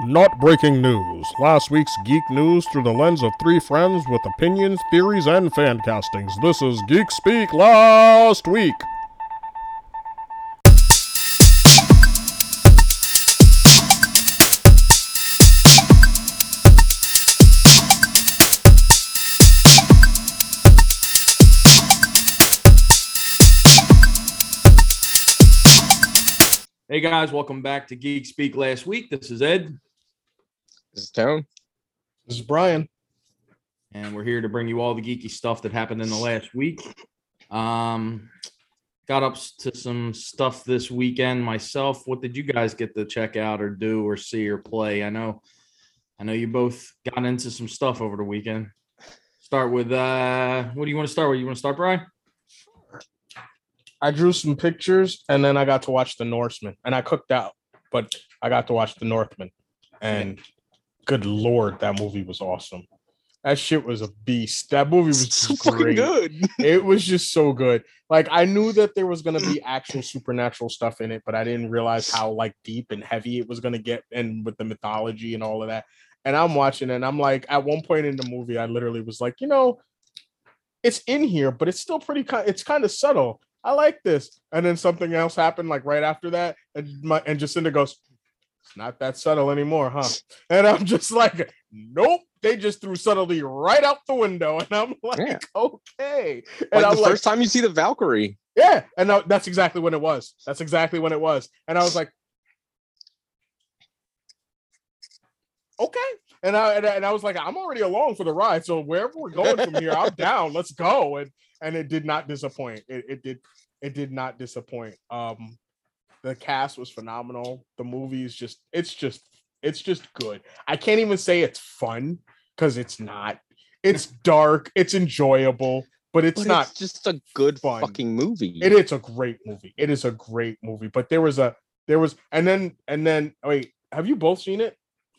Not breaking news. Last week's geek news through the lens of three friends with opinions, theories, and fan castings. This is Geek Speak Last Week. Guys, welcome back to Geek Speak last week. This is Ed, This is Tone. This is Brian. and we're here to bring you all the geeky stuff that happened in the last week. Um, got up to some stuff this weekend myself. What did you guys get to check out or do or see or play? I know, I know you both got into some stuff over the weekend. Start with uh, what do you want to start with? You want to start, Brian? I drew some pictures and then I got to watch The Norseman and I cooked out, but I got to watch The Northman. And good lord, that movie was awesome. That shit was a beast. That movie was so great. good. It was just so good. Like I knew that there was gonna be actual supernatural stuff in it, but I didn't realize how like deep and heavy it was gonna get and with the mythology and all of that. And I'm watching and I'm like, at one point in the movie, I literally was like, you know, it's in here, but it's still pretty kind. It's kind of subtle. I like this. And then something else happened like right after that, and my and Jacinda goes, "It's not that subtle anymore, huh?" And I'm just like, "Nope." They just threw subtlety right out the window, and I'm like, Yeah. "Okay." And Like I'm the like, first time you see the Valkyrie. yeah, and that- that's exactly when it was. That's exactly when it was. And I was like, okay. And I, and I was like, I'm already along for the ride. So wherever we're going from here, I'm down. Let's go. And and it did not disappoint. It, it did it did not disappoint. Um, the cast was phenomenal. The movie is just it's just it's just good. I can't even say it's fun because it's not. It's dark. It's enjoyable, but it's but not it's just a good fun. fucking movie. it is a great movie. It is a great movie. But there was a there was and then and then wait, have you both seen it?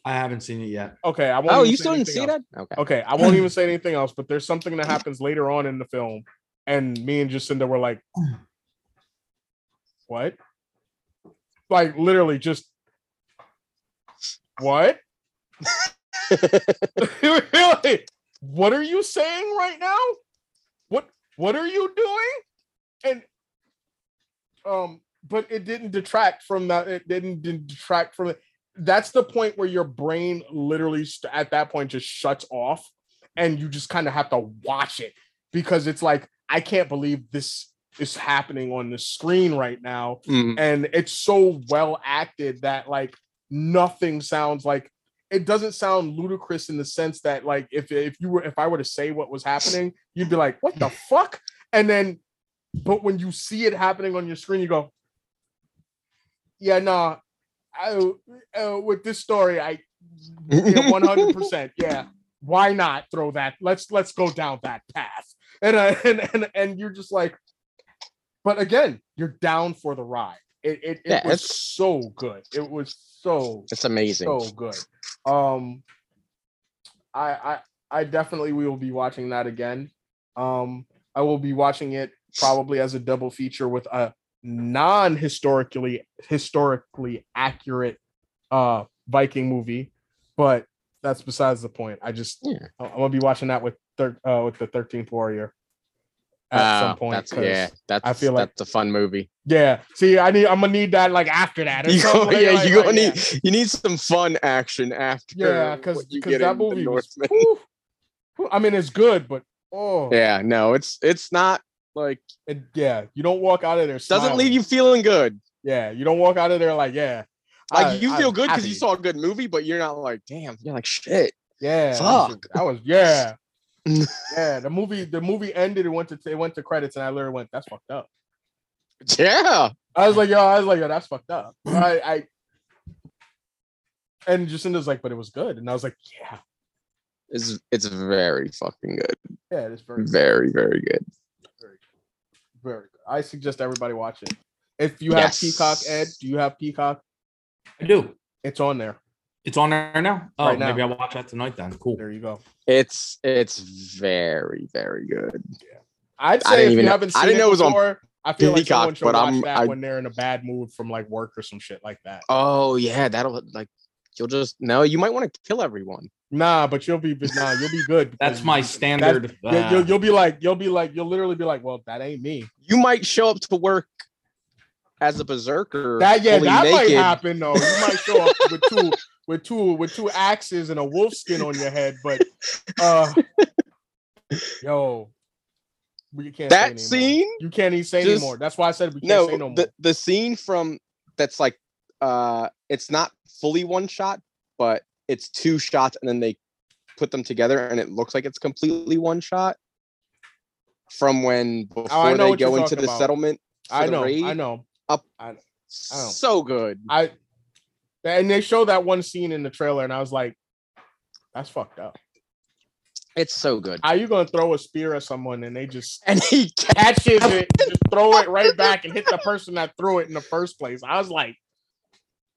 I haven't seen it yet. Okay, I won't. Oh, you still didn't see else. that? Okay. Okay, I won't even say anything else. But there's something that happens later on in the film, and me and Jacinda were like, "What?" Like literally just what? really? What are you saying right now? What what are you doing? And um, but it didn't detract from that. It didn't, didn't detract from it. That's the point where your brain literally st- at that point just shuts off, and you just kind of have to watch it because it's like I can't believe this is happening on the screen right now Mm, and it's so well acted that like nothing sounds like it doesn't sound ludicrous in the sense that like if if you were if I were to say what was happening, you'd be like, "What the fuck?" And then, but when you see it happening on your screen, you go, "Yeah, nah." I, uh, with this story, I one hundred percent, yeah. Why not throw that? Let's let's go down that path. And uh, and and and you're just like, but again, you're down for the ride. It it, it Yeah, was so good. It was so It's amazing. so good. Um, I I I definitely we will be watching that again. Um, I will be watching it probably as a double feature with a non-historically historically accurate uh Viking movie, but that's besides the point. I just Yeah. I'm gonna be watching that with thir- uh with the Thirteenth Warrior at some Oh, point. That's yeah. That's I feel like- that's a fun movie. yeah. See, I need I'm gonna need that like after that. You go, like- yeah, like- you gonna like, yeah. need you need some fun action after. Yeah, because because that movie was. Whew, I mean, it's good, but oh, Yeah, no, it's it's not like it, yeah. You don't walk out of there. doesn't leave you feeling good. Yeah, you don't walk out of there like yeah. Like I- you I'm feel good because you saw a good movie, but you're not like, damn, you're like shit. Yeah, that was- Fuck. That was yeah, yeah. The movie the movie ended and went to it went to credits, and I literally went, "That's fucked up." Yeah. I was like, "Yo," I was like, "Yo, that's fucked up." I, I and Jacinda's like, "But it was good," and I was like, "Yeah, It's it's very fucking good. yeah, it's very Very, very good. Very good. I suggest everybody watch it. If you have Yes. Peacock, Ed, do you have Peacock? I do. It's on there. It's on there now. Oh, Right now. maybe I'll watch that tonight then. Cool. There you go. It's it's very, very good. Yeah. I'd I say didn't if even you know- haven't seen I didn't it know it was on I feel like Peacock, someone should but watch I'm- that I- when they're in a bad mood from like work or some shit like that. Oh yeah, that'll like You'll just no. You might want to kill everyone. Nah, but you'll be nah, you'll be good. That's my standard. you'll, uh, you'll, you'll be like, you'll be like, you'll literally be like, well, that ain't me. You might show up to work as a berserker. That yeah, fully that might happen though. You might show up with two with two with two axes and a wolf skin on your head, but uh yo, we can't That anymore. scene. You can't even say Just- anymore. That's why I said we can't No, say no more. the the scene from that's like uh, it's not fully one shot, but it's two shots, and then they put them together, and it looks like it's completely one shot. From when before Oh, they go into the about. settlement, I know, raid, I know. know. so good. I and they show that one scene in the trailer, and I was like, that's fucked up. It's so good. How you gonna throw a spear at someone and they just And he catches it, and just throw it right back and hit the person that threw it in the first place? I was like,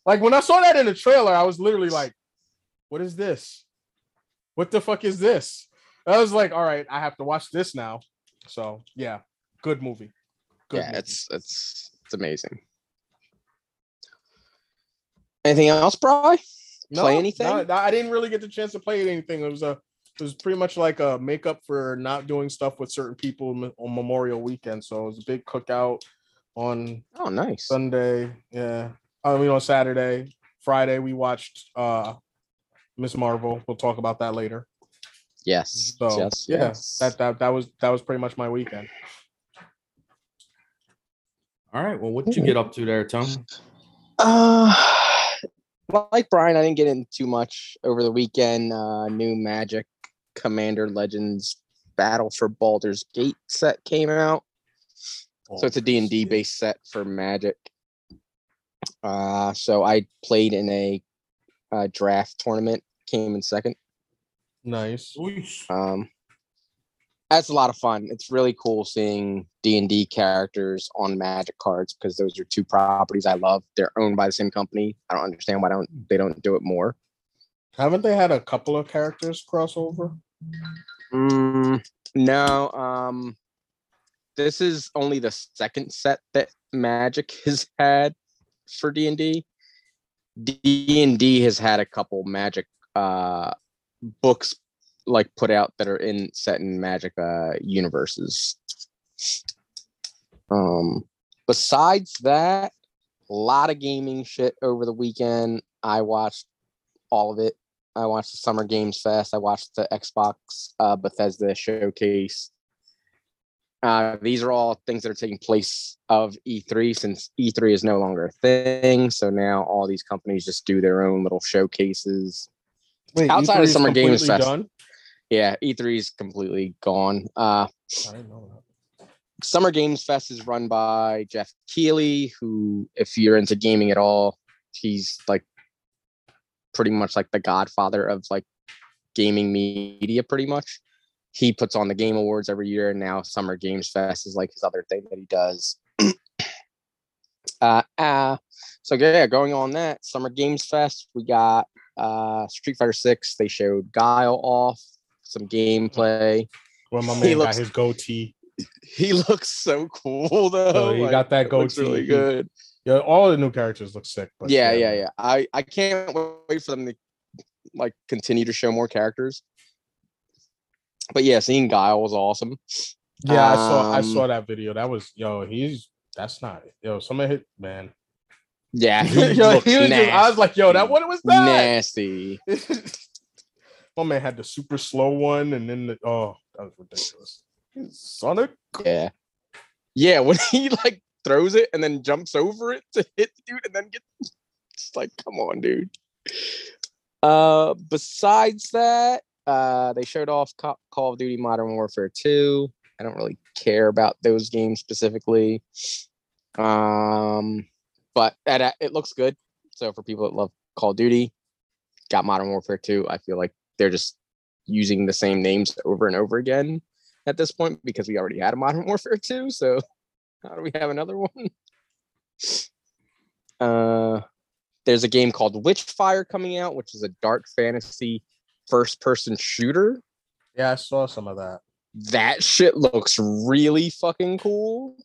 like when I saw that in the trailer, I was literally like, what is this? What the fuck is this? I was like, all right, I have to watch this now. So yeah, good movie. Good yeah, movie. it's it's it's amazing. Anything else, Bry? play anything? no, no, I didn't really get the chance to play anything. It was a it was pretty much like a makeup for not doing stuff with certain people on Memorial Weekend. So it was a big cookout on Oh, nice. Sunday. Yeah. I mean on Saturday. Friday we watched uh Miss Marvel. We'll talk about that later. Yes. So yes. yeah, yes. that that that was that was pretty much my weekend. All right. Well, what did you get up to there, Tom? Uh, like Brian, I didn't get in too much over the weekend. Uh, new Magic Commander Legends Battle for Baldur's Gate set came out. So it's a D&D based set for Magic. Uh, so I played in a, uh draft tournament, came in second. Nice. Um, that's a lot of fun. It's really cool seeing D and D characters on Magic cards because those are two properties I love. They're owned by the same company. I don't understand why don't they don't do it more. Haven't they had a couple of characters crossover? Mm, no, um, this is only the second set that Magic has had for D and D. D and D has had a couple Magic uh books like put out that are in set in Magic uh universes. Um, besides that, a lot of gaming shit over the weekend. I watched all of it. I watched the Summer Games Fest. I watched the Xbox uh, Bethesda showcase. Uh, these are all things that are taking place of E3 since E3 is no longer a thing. So now all these companies just do their own little showcases. Wait, Outside of E3 is Summer Games Fest. done? Yeah, E3 is completely gone. Uh, I didn't know that. Summer Games Fest is run by Geoff Keighley, who, if you're into gaming at all, he's like pretty much like the godfather of like gaming media, pretty much. He puts on the Game Awards every year, and now Summer Games Fest is like his other thing that he does. uh, uh, so yeah, going on that Summer Games Fest, we got uh Street Fighter Six. They showed Guile off, some gameplay. Well, my man He man looks- got his goatee. He looks so cool though. Oh, he got that goatee. really good. Yeah, all the new characters look sick. But yeah, yeah, yeah. I I can't wait for them to like continue to show more characters. But yeah, seeing Guile was awesome. Yeah, I saw I Um, saw that video. That was yo, he's that's not. Yo, somebody hit man. Yeah, he yo, he was just, I was like, yo, that what was that? nasty. My man had the super slow one, and then the oh, that was ridiculous. Sonic. Yeah, yeah. When he like throws it and then jumps over it to hit the dude and then get, it's like, come on, dude. Uh, besides that, uh, they showed off Call of Duty Modern Warfare 2. I don't really care about those games specifically. Um, but that it looks good. So for people that love Call of Duty, got Modern Warfare 2. I feel like they're just using the same names over and over again at this point because we already had a Modern Warfare 2. So how do we have another one? Uh, there's a game called Witchfire coming out, which is a dark fantasy first person shooter. Yeah, I saw some of that. That shit looks really fucking cool.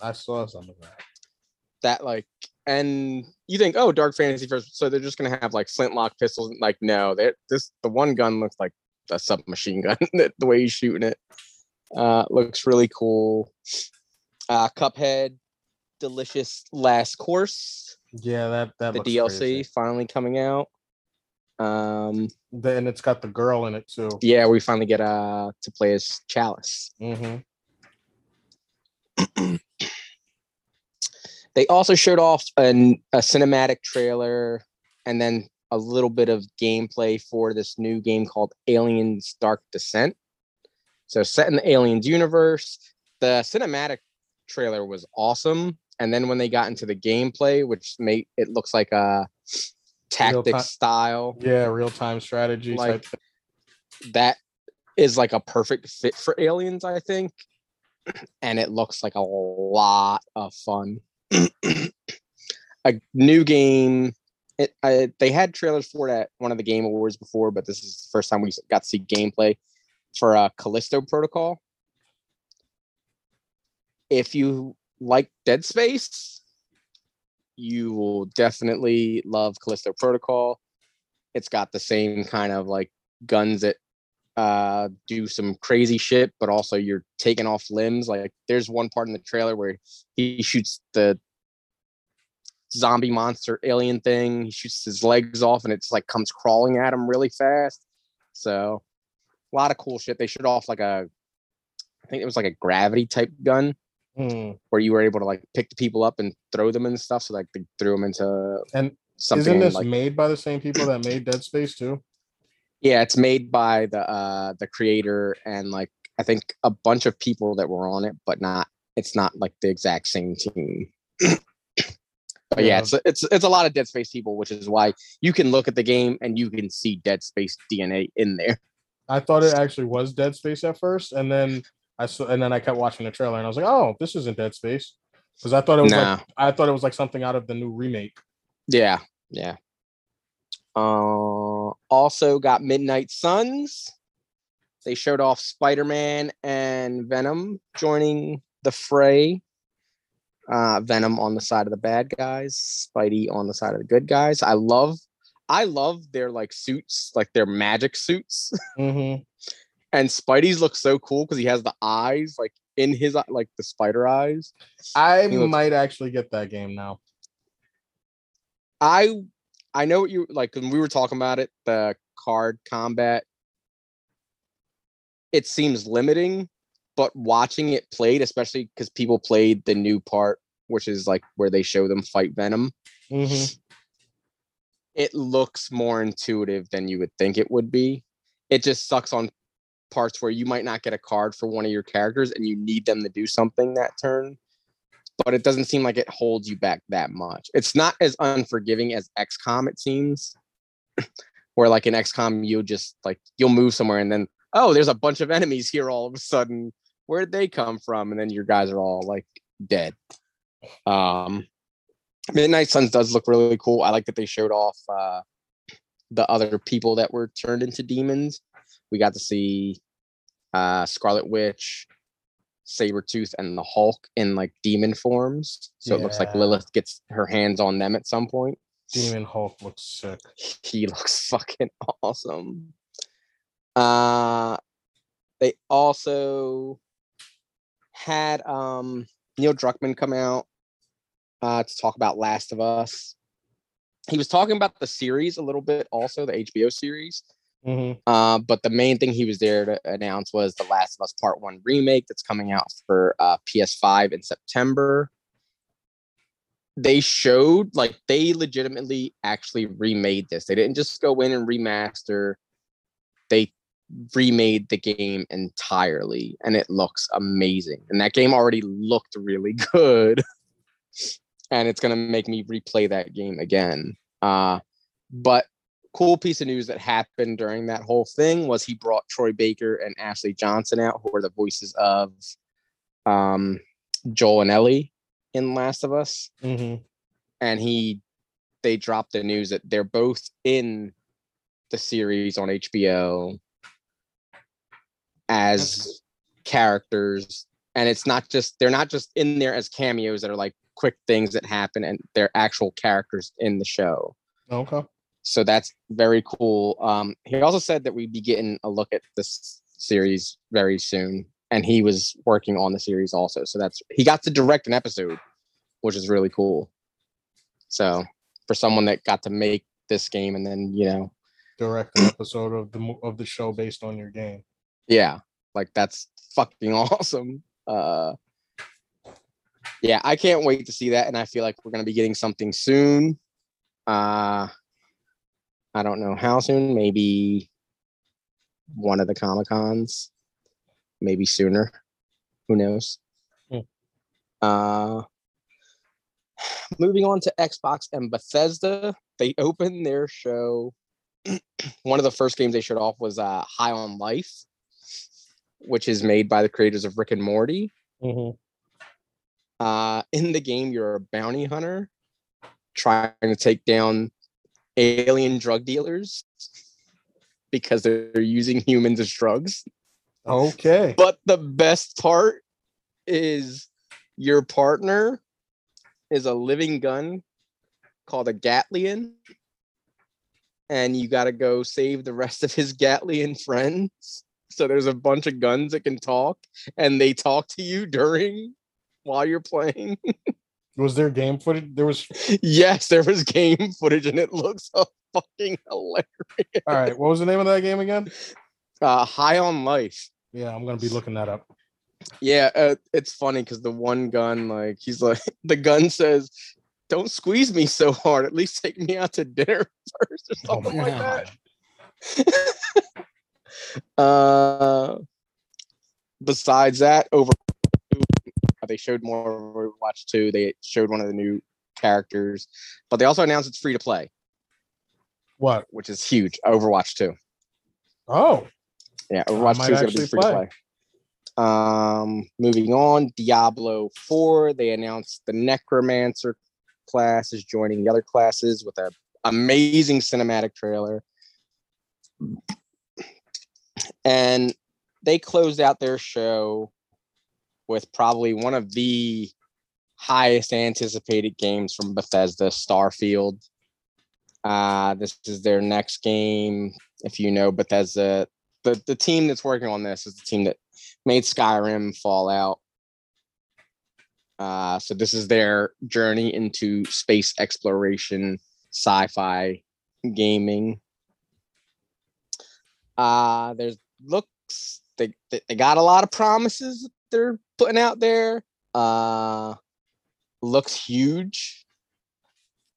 I saw some of that. that like and you think oh dark fantasy first so they're just gonna have like flintlock pistols like no they this the one gun looks like a submachine gun the way he's shooting it uh looks really cool uh cuphead delicious last course Yeah, that that the dlc crazy. finally coming out um Then it's got the girl in it too. yeah we finally get uh to play as chalice hmm they also showed off an, a cinematic trailer and then a little bit of gameplay for this new game called Aliens Dark Descent. So set in the Aliens universe, the cinematic trailer was awesome. And then when they got into the gameplay, which made it looks like a tactic time- style, Yeah, real time strategy Like- that is like a perfect fit for aliens, I think. And it looks like a lot of fun. a new game. It, I, they had trailers for it at one of the game awards before, but this is the first time we got to see gameplay for uh, Callisto Protocol. If you like Dead Space, you will definitely love Callisto Protocol. It's got the same kind of like guns that uh do some crazy shit but also you're taking off limbs. Like there's one part in the trailer where he shoots the zombie monster alien thing. He shoots his legs off and it's like comes crawling at him really fast. So a lot of cool shit. They showed off like a i think it was like a gravity type gun Hmm. where you were able to like pick the people up and throw them and stuff so like they threw them into And something isn't this like made by the same people that made Dead Space too? Yeah, it's made by the uh the creator and like I think a bunch of people that were on it, but not it's not like the exact same team. but yeah, Yeah. it's it's it's a lot of Dead Space people, which is why you can look at the game and you can see Dead Space DNA in there. I thought it actually was Dead Space at first, and then I saw, and then I kept watching the trailer, and I was like, "Oh, this isn't Dead Space," because I thought it was Nah. like I thought it was like something out of the new remake. Yeah, yeah. Uh, also got Midnight Suns. They showed off Spider Man and Venom joining the fray. Uh, Venom on the side of the bad guys, Spidey on the side of the good guys. I love, I love their like suits, like their magic suits. Mm-hmm. And Spidey's looks so cool because he has the eyes like in his like the spider eyes. I looks- might actually get that game now. I I know what you like when we were talking about it, the card combat. It seems limiting, but watching it played, especially because people played the new part, which is like where they show them fight Venom. Mm-hmm. It looks more intuitive than you would think it would be. It just sucks on parts where you might not get a card for one of your characters and you need them to do something that turn. But it doesn't seem like it holds you back that much. It's not as unforgiving as XCOM, it seems. where like in XCOM, you'll just like you'll move somewhere and then oh, there's a bunch of enemies here all of a sudden. Where did they come from? And then your guys are all like dead. Um Midnight Suns does look really cool. I like that they showed off uh the other people that were turned into demons. We got to see uh Scarlet Witch, Sabretooth, and the Hulk in like demon forms. So it looks like Lilith gets her hands on them at some point. Demon Hulk looks sick. He looks fucking awesome. Uh they also had um Neil Druckmann come out uh to talk about Last of Us. He was talking about the series a little bit also, the HBO series. Mm-hmm. Uh, but the main thing he was there to announce was the Last of Us Part One remake that's coming out for uh, PS5 in September. They showed like they legitimately actually remade this. They didn't just go in and remaster. They remade the game entirely, and it looks amazing. And that game already looked really good, and it's gonna make me replay that game again. Uh, but cool piece of news that happened during that whole thing was he brought Troy Baker and Ashley Johnson out, who are the voices of um, Joel and Ellie in Last of Us, Mm-hmm. and he they dropped the news that they're both in the series on HBO as characters, and it's not just they're not just in there as cameos that are like quick things that happen and they're actual characters in the show. Okay. So that's very cool. Um, he also said that we'd be getting a look at this series very soon, and he was working on the series also. So that's he got to direct an episode, which is really cool. So for someone that got to make this game and then you know, Direct an episode of the of the show based on your game. yeah, like that's fucking awesome. Uh, yeah, I can't wait to see that, and I feel like we're gonna be getting something soon. Uh, I don't know how soon. Maybe one of the comic cons, maybe sooner. Who knows? Hmm. Uh, moving on to Xbox and Bethesda, they opened their show. one of the first games they showed off was uh, High on Life, which is made by the creators of Rick and Morty. Mhm. Uh, in the game, you're a bounty hunter trying to take down alien drug dealers because they're using humans as drugs. Okay. But the best part is your partner is a living gun called a Gatlian. And you got to go save the rest of his Gatlian friends. So there's a bunch of guns that can talk and they talk to you during while you're playing. Was there game footage? There was. yes, there was game footage and it looks so fucking hilarious. All right. What was the name of that game again? Uh, high on life. Yeah, I'm gonna be looking that up. Yeah, uh, it's funny because the one gun, like, he's like, the gun says, "Don't squeeze me so hard. At least take me out to dinner first, or Oh something my like that." uh, besides that, over they showed more of Overwatch 2. They showed one of the new characters, but they also announced it's free to play, What? which is huge. Overwatch 2. Oh, Yeah, Overwatch 2 is going to be free to play. play. Um, moving on, Diablo 4. They announced the Necromancer class is joining the other classes with an amazing cinematic trailer. And they closed out their show with probably one of the highest anticipated games from Bethesda, Starfield. Uh, this is their next game. If you know Bethesda, the, the team that's working on this is the team that made Skyrim, Fallout. Uh, so this is their journey into space exploration, sci-fi gaming. Uh, there's looks they, they got a lot of promises they're putting out there. Uh, looks huge,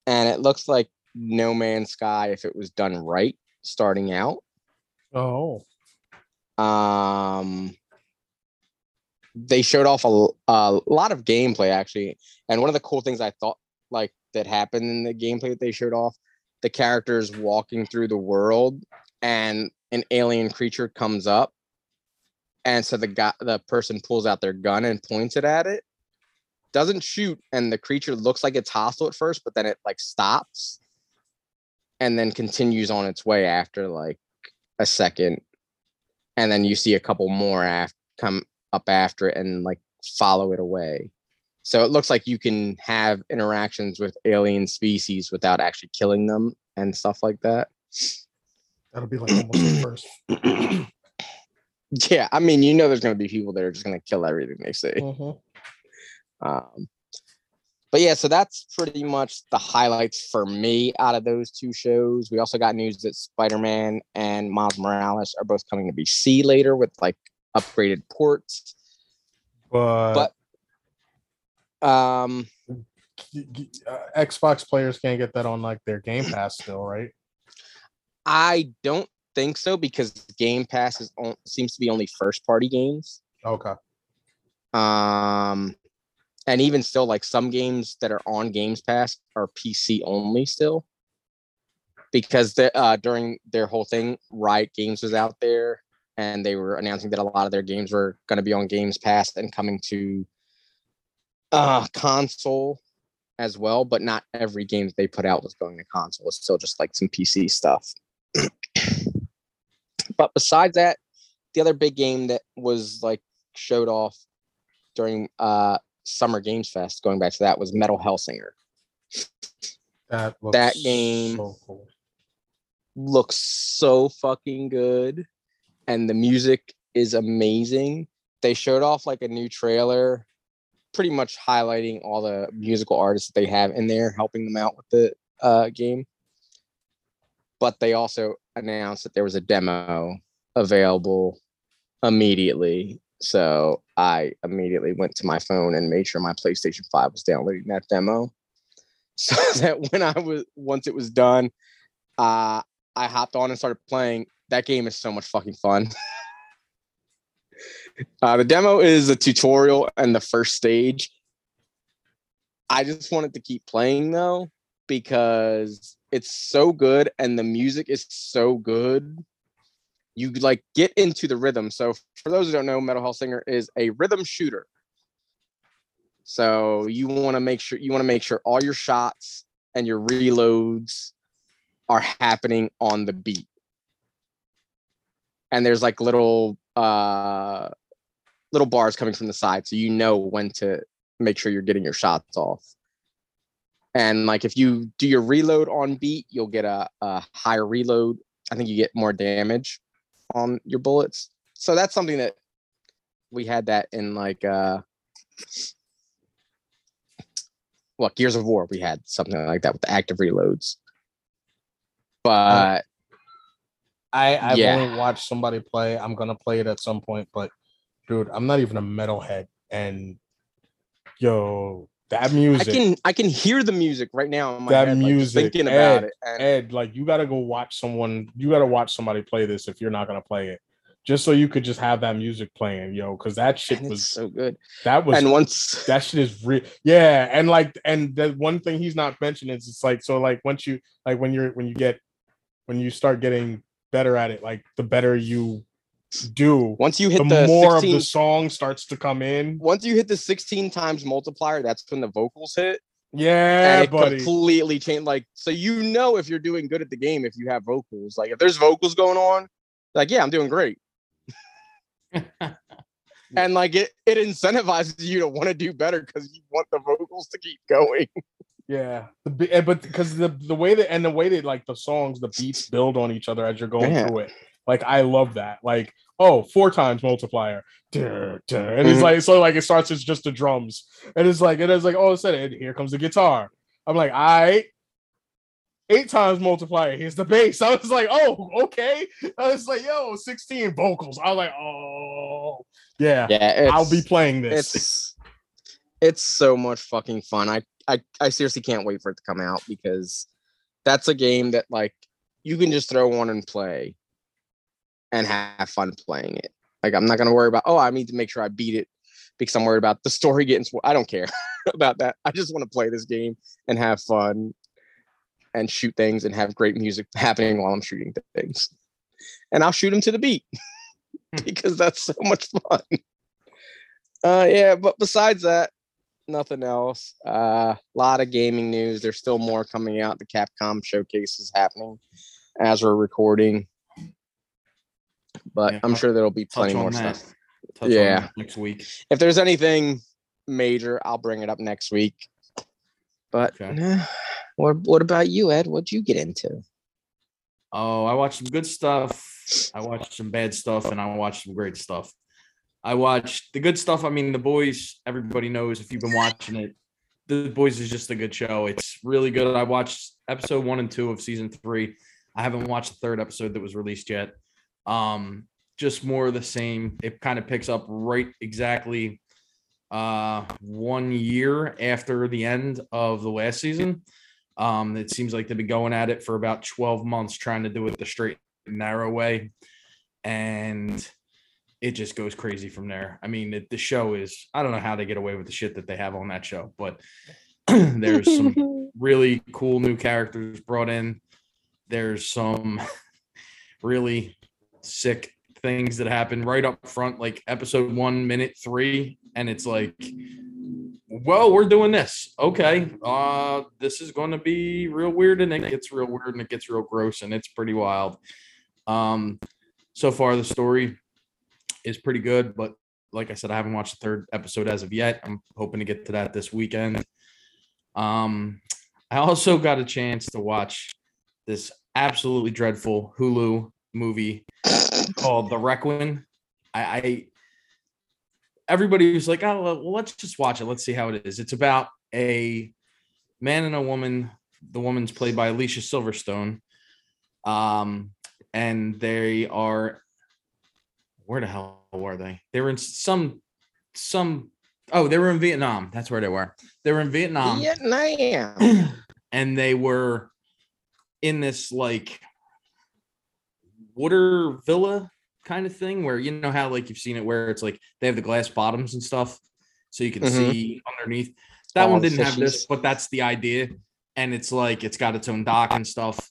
and it looks like No Man's Sky if it was done right starting out. oh, Um, they showed off a lot of gameplay actually, and one of the cool things I thought like that happened in the gameplay that they showed off, the characters walking through the world, and an alien creature comes up, and so the guy, the person pulls out their gun and points it at it, doesn't shoot, and the creature looks like it's hostile at first, but then it like stops, and then continues on its way after like a second and then you see a couple more af- come up after it and like follow it away. So it looks like you can have interactions with alien species without actually killing them and stuff like that. that'll be like almost the first. Yeah, I mean, you know, there's going to be people that are just going to kill everything they see. Mhm. Um, but yeah, so that's pretty much the highlights for me out of those two shows. We also got news that Spider Man and Miles Morales are both coming to PC later with like upgraded ports. But, But um, g- g- uh, Xbox players can't get that on like their Game Pass still, right? I don't think so because Game Pass is on, seems to be only first party games. Okay. Um, and even still, like some games that are on Games Pass are PC only still. Because the, uh, during their whole thing, Riot Games was out there and they were announcing that a lot of their games were going to be on Games Pass and coming to uh, console as well. But not every game that they put out was going to console. It's still just like some PC stuff. but besides that, the other big game that was like showed off during uh Summer Games Fest, going back to that, was Metal Hellsinger. That That game- so cool. Looks so fucking good, and the music is amazing. They showed off like a new trailer, pretty much highlighting all the musical artists that they have in there, helping them out with the uh, game. But they also announced that there was a demo available immediately. So I immediately went to my phone and made sure my PlayStation 5 was downloading that demo. So that when I was once it was done, uh I hopped on and started playing. That game is so much fucking fun. uh the demo is a tutorial and the first stage. I just wanted to keep playing though because it's so good and the music is so good you like get into the rhythm. So for those who don't know, Metal Hellsinger is a rhythm shooter. So you want to make sure you want to make sure all your shots and your reloads are happening on the beat. And there's like little uh little bars coming from the side so you know when to make sure you're getting your shots off. And like if you do your reload on beat, you'll get a, a higher reload. I think you get more damage on your bullets. So that's something that we had that in like uh what Gears of War we had something like that with the active reloads. But I I've Yeah. only watched somebody play. I'm gonna play it at some point, but dude, I'm not even a metalhead, and yo, that music. I can I can hear the music right now in my That head, like, music, thinking about Ed, it. And Ed, like you gotta go watch someone. You gotta watch somebody play this if you're not gonna play it, just so you could just have that music playing, yo, because that shit was so good. that was And once that shit is real yeah and like and the one thing he's not mentioning is it's like so like once you like when you're when you get when you start getting better at it like the better you do once you hit the, the, more 16, of the song starts to come in once you hit the 16 times multiplier, that's when the vocals hit. yeah and it buddy completely changed. Like, so you know if you're doing good at the game if you have vocals. Like, if there's vocals going on, like, yeah, I'm doing great. and like it, it incentivizes you to want to do better because you want the vocals to keep going. yeah the eh, but because the the way that and the way that like the songs the beats build on each other as you're going Yeah. through it like i love that like oh four times multiplier Duh, duh. and it's Mhm. like so like it starts as just the drums and it's like and it's like all of a sudden here comes the guitar i'm like i right. eight times multiplier here's the bass i was like oh okay i was like yo 16 vocals i was like oh yeah, Yeah, i'll be playing this It's it's so much fucking fun. I, I I seriously can't wait for it to come out because that's a game that like you can just throw on and play and have fun playing it. Like I'm not gonna worry about oh I need to make sure I beat it because I'm worried about the story getting. Spo- I don't care about that. I just want to play this game and have fun and shoot things and have great music happening while I'm shooting things. And I'll shoot them to the beat because that's so much fun. Uh yeah, but besides that, nothing else. A uh, lot of gaming news. There's still more coming out. The Capcom showcase is happening as we're recording. But Yeah, I'm sure there'll be plenty more that. stuff. Touch Yeah. next week. If there's anything major, I'll bring it up next week. But Okay. nah, what what about you, Ed? What'd you get into? Oh, I watched some good stuff. I watched some bad stuff, and I watched some great stuff. I watched the good stuff. I mean, the boys. Everybody knows if you've been watching it. The boys is just a good show. It's really good. I watched episode one and two of season three. I haven't watched the third episode that was released yet. Um, just more of the same. It kind of picks up right exactly uh one year after the end of the last season. Um, it seems like they've been going at it for about 12 months trying to do it the straight narrow way. And it just goes crazy from there. I mean, it, the show is, I don't know how they get away with the shit that they have on that show, but there's some really cool new characters brought in. There's some really sick things that happen right up front, like episode one, minute three. And it's like, well, we're doing this. Okay. Uh, this is going to be real weird. And it gets real weird and it gets real gross and it's pretty wild. Um, so far, the story is pretty good, but like I said, I haven't watched the third episode as of yet. I'm hoping to get to that this weekend. Um, I also got a chance to watch this absolutely dreadful Hulu movie called The Requin. I, I everybody was like, oh, well, let's just watch it. Let's see how it is. It's about a man and a woman. The woman's played by Alicia Silverstone. Um, and they are where the hell were they? They were in some some oh, they were in Vietnam. That's where they were. They were in Vietnam Vietnam. and they were in this like water villa kind of thing where you know how like you've seen it where it's like they have the glass bottoms and stuff so you can Mhm. see underneath that All one didn't have this but that's the idea and it's like it's got its own dock and stuff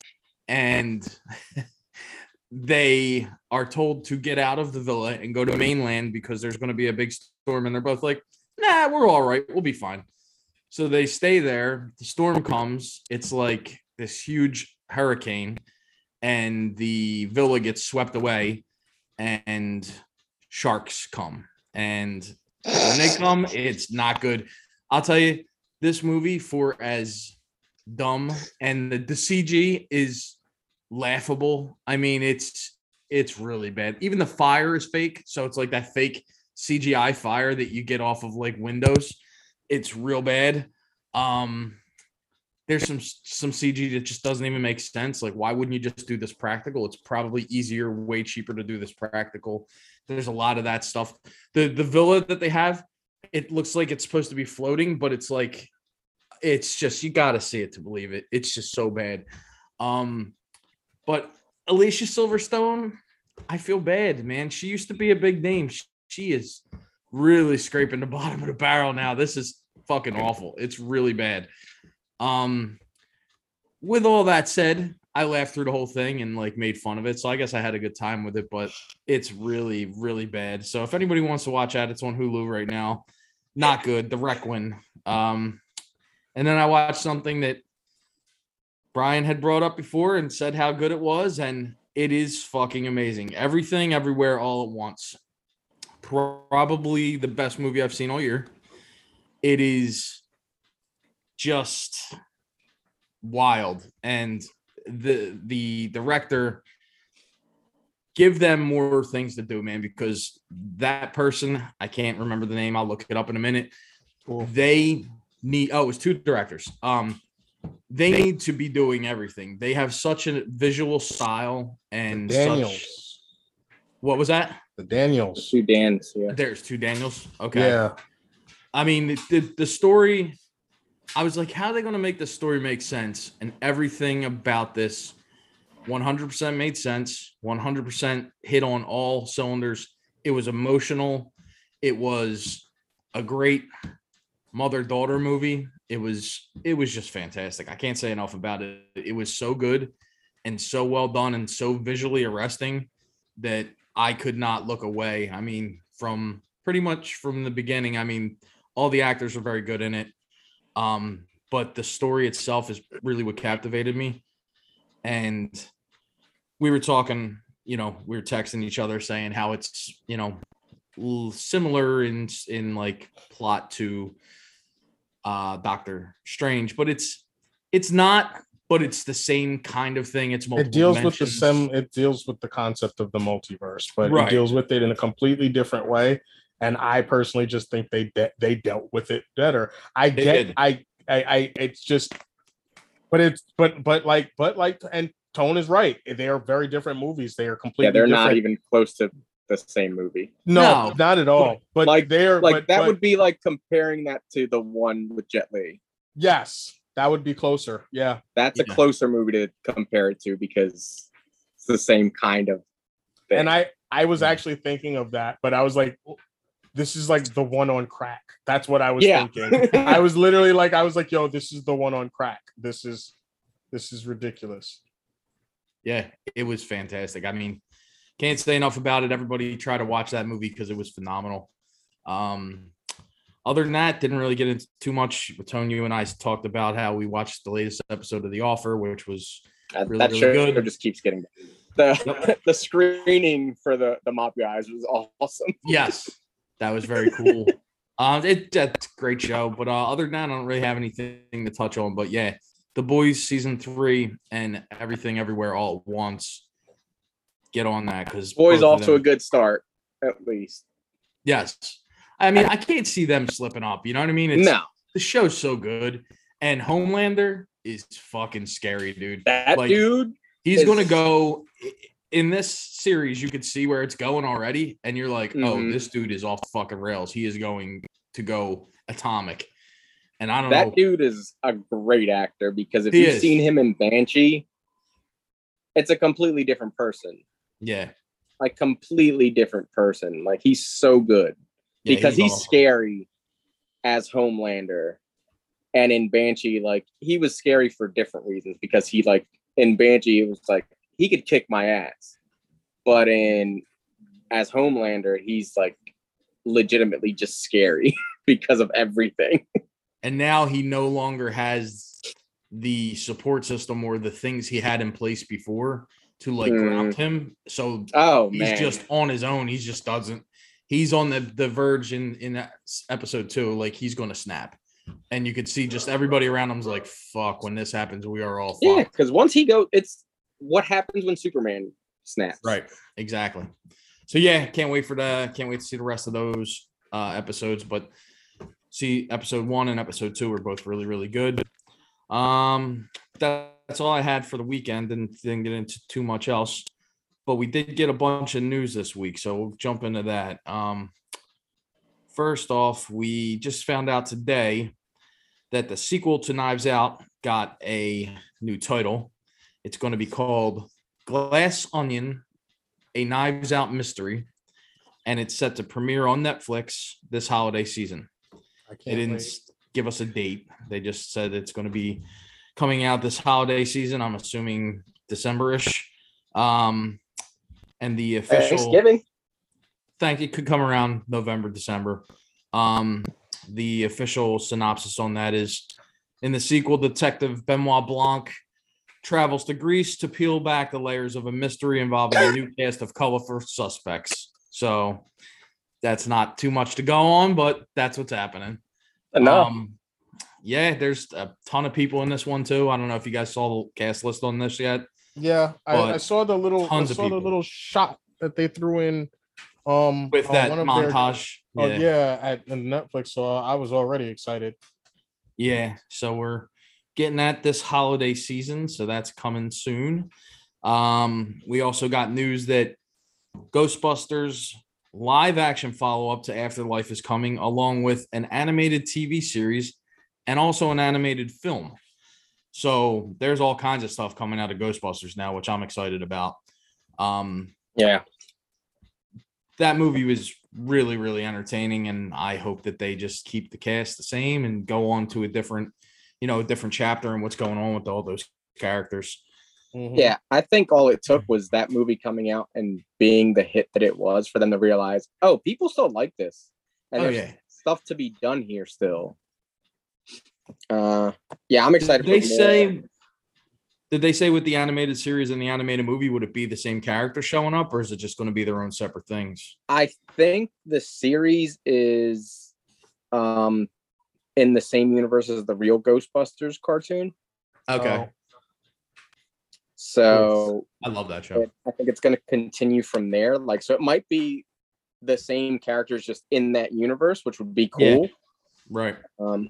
and they are told to get out of the villa and go to mainland because there's going to be a big storm and they're both like nah we're all right we'll be fine so they stay there. The storm comes. It's like this huge hurricane, and the villa gets swept away, and sharks come. And when they come, it's not good. I'll tell you, this movie, for as dumb and the, the CG is laughable. I mean, it's it's really bad. Even the fire is fake. So it's like that fake CGI fire that you get off of like windows it's real bad. Um, there's some some CG that just doesn't even make sense. Like, why wouldn't you just do this practical? It's probably easier, way cheaper to do this practical. There's a lot of that stuff. The the villa that they have, it looks like it's supposed to be floating, but it's like it's just you got to see it to believe it. It's just so bad. Um, but Alicia Silverstone, I feel bad, man. She used to be a big name. She, she is really scraping the bottom of the barrel now. This is fucking awful. It's really bad. Um, with all that said, I laughed through the whole thing and like made fun of it. So I guess I had a good time with it, but it's really, really bad. So if anybody wants to watch that, it's on Hulu right now. Not good. The Requin. Um, and then I watched something that Brian had brought up before and said how good it was, and it is fucking amazing. Everything, everywhere, all at once. Probably the best movie I've seen all year. It is just wild, and the the director give them more things to do, man, because that person I can't remember the name. I'll look it up in a minute. Cool. They need oh, it was two directors. Um, they need to be doing everything. They have such a visual style and Daniels. such. What was that? The Daniels. Two Dans, yeah. There's two Daniels. Okay. Yeah. I mean, the, the, the story, I was like, how are they going to make the story make sense? And everything about this 100% made sense, 100% hit on all cylinders. It was emotional. It was a great mother daughter movie. It was it was just fantastic. I can't say enough about it. It was so good and so well done and so visually arresting that I could not look away. I mean, from pretty much from the beginning, I mean, all the actors were very good in it. Um, but the story itself is really what captivated me. And we were talking, you know, we were texting each other saying how it's, you know, similar in in like plot to uh Doctor Strange, but it's it's not, but it's the same kind of thing. It's multiple It deals with the dimensions. sim. It deals with the concept of the multiverse, but Right. it deals with it in a completely different way. And I personally just think they de- they dealt with it better. I They get. did. I, I. I. It's just. But it's. But. But like. But like. And Tone is right. They are very different movies. They are completely. Yeah, they're not even close to the same movie. No, No. not at all. But Like- they're Like but, that but would be like comparing that to the one with Jet Li. yes, that would be closer. Yeah. That's a closer movie to compare it to because it's the same kind of thing. And I I was actually thinking of that, but I was like, this is like the one on crack. That's what I was Yeah. thinking. I was literally like, I was like, yo, this is the one on crack. This is this is ridiculous. Yeah, it was fantastic. I mean, can't say enough about it. Everybody try to watch that movie because it was phenomenal. Um, other than that, didn't really get into too much. Tony, you and I talked about how we watched the latest episode of The Offer, which was that, really, that really show good. just keeps getting better. the the screening for the the mob guys was awesome. yes, That was very cool. um, it that's a great show. But uh, other than that, I don't really have anything to touch on. But yeah, the boys season three and everything everywhere all at once. Get on that because Boys off to a good start, at least. yes. I mean, I can't see them slipping up. You know what I mean? It's, no, the show's so good, and Homelander is fucking scary, dude. that like, dude. He's is- going to go in this series. You could see where it's going already, and you're like, oh, Mhm. this dude is off the fucking rails. He is going to go atomic. And I don't That know. dude is a great actor because if He you've is. seen him in Banshee, it's a completely different person. Yeah, Like completely different person. Like he's so good yeah, because he's, awesome. scary as Homelander, and in Banshee, like he was scary for different reasons because he like in Banshee it was like he could kick my ass, but in as Homelander he's like legitimately just scary because of everything. And now he no longer has the support system or the things he had in place before to like Mm. ground him. So Oh he's man, just on his own. He just doesn't. He's on the the verge in in that episode two. Like he's going to snap, and you could see just everybody around him's like, "Fuck!" When this happens, we are all yeah, because once he go, it's what happens when Superman snaps. Right. Exactly. So yeah, can't wait for the can't wait to see the rest of those uh episodes. But see, episode one and episode two are both really really good. Um, that, that's all I had for the weekend, and didn't get into too much else. But we did get a bunch of news this week, so we'll jump into that. Um, first off, we just found out today that the sequel to Knives Out got a new title. It's going to be called Glass Onion, a Knives Out mystery, and it's set to premiere on Netflix this holiday season. They didn't wait. give us a date. They just said it's going to be coming out this holiday season. I'm assuming December-ish. Um, and the official Thanksgiving. thank you. could come around November, December. Um, the official synopsis on that is in the sequel, Detective Benoit Blanc travels to Greece to peel back the layers of a mystery involving a new cast of colorful suspects. So that's not too much to go on, but that's what's happening. No, Um, yeah, there's a ton of people in this one too. I don't know if you guys saw the cast list on this yet. Yeah, I, I saw the little I tons of saw the little shot that they threw in um With on that one of their- montage. Oh yeah, at on Netflix. So I was already excited. Yeah, so we're getting that this holiday season, so that's coming soon. Um, we also got news that Ghostbusters live action follow up to Afterlife is coming, along with an animated TV series and also an animated film. So there's all kinds of stuff coming out of Ghostbusters now, which I'm excited about. Um, yeah, that movie was really really entertaining and i hope that they just keep the cast the same and go on to a different you know a different chapter and what's going on with all those characters Mhm. yeah. I think all it took was that movie coming out and being the hit that it was for them to realize, oh, people still like this, and Oh, there's yeah. stuff to be done here still. Uh, yeah, I'm did excited. they more. say did they say with the animated series and the animated movie would it be the same character showing up or is it just going to be their own separate things I think the series is um in the same universe as the real Ghostbusters cartoon. okay So i love that show it- I think it's going to continue from there. Like, so it might be the same characters just in that universe, which would be Yeah. cool. right Um,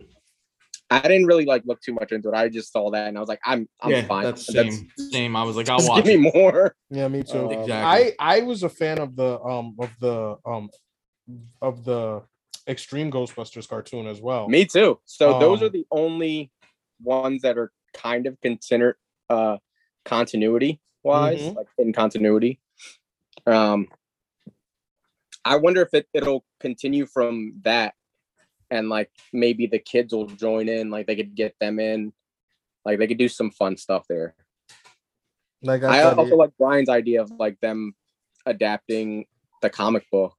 I didn't really like look too much into it. I just saw that and I was like, I'm, I'm yeah fine. that's same same i was like i'll watch give me more. yeah, me too. Um, Exactly. I I was a fan of the um of the um of the Extreme Ghostbusters cartoon as well. Me too. So those Um, are the only ones that are kind of considered uh continuity wise, Mhm. like in continuity. Um I wonder if it, it'll continue from that and like maybe the kids will join in, like they could get them in, like they could do some fun stuff there. Like I I, said, also like Brian's idea of like them adapting the comic book.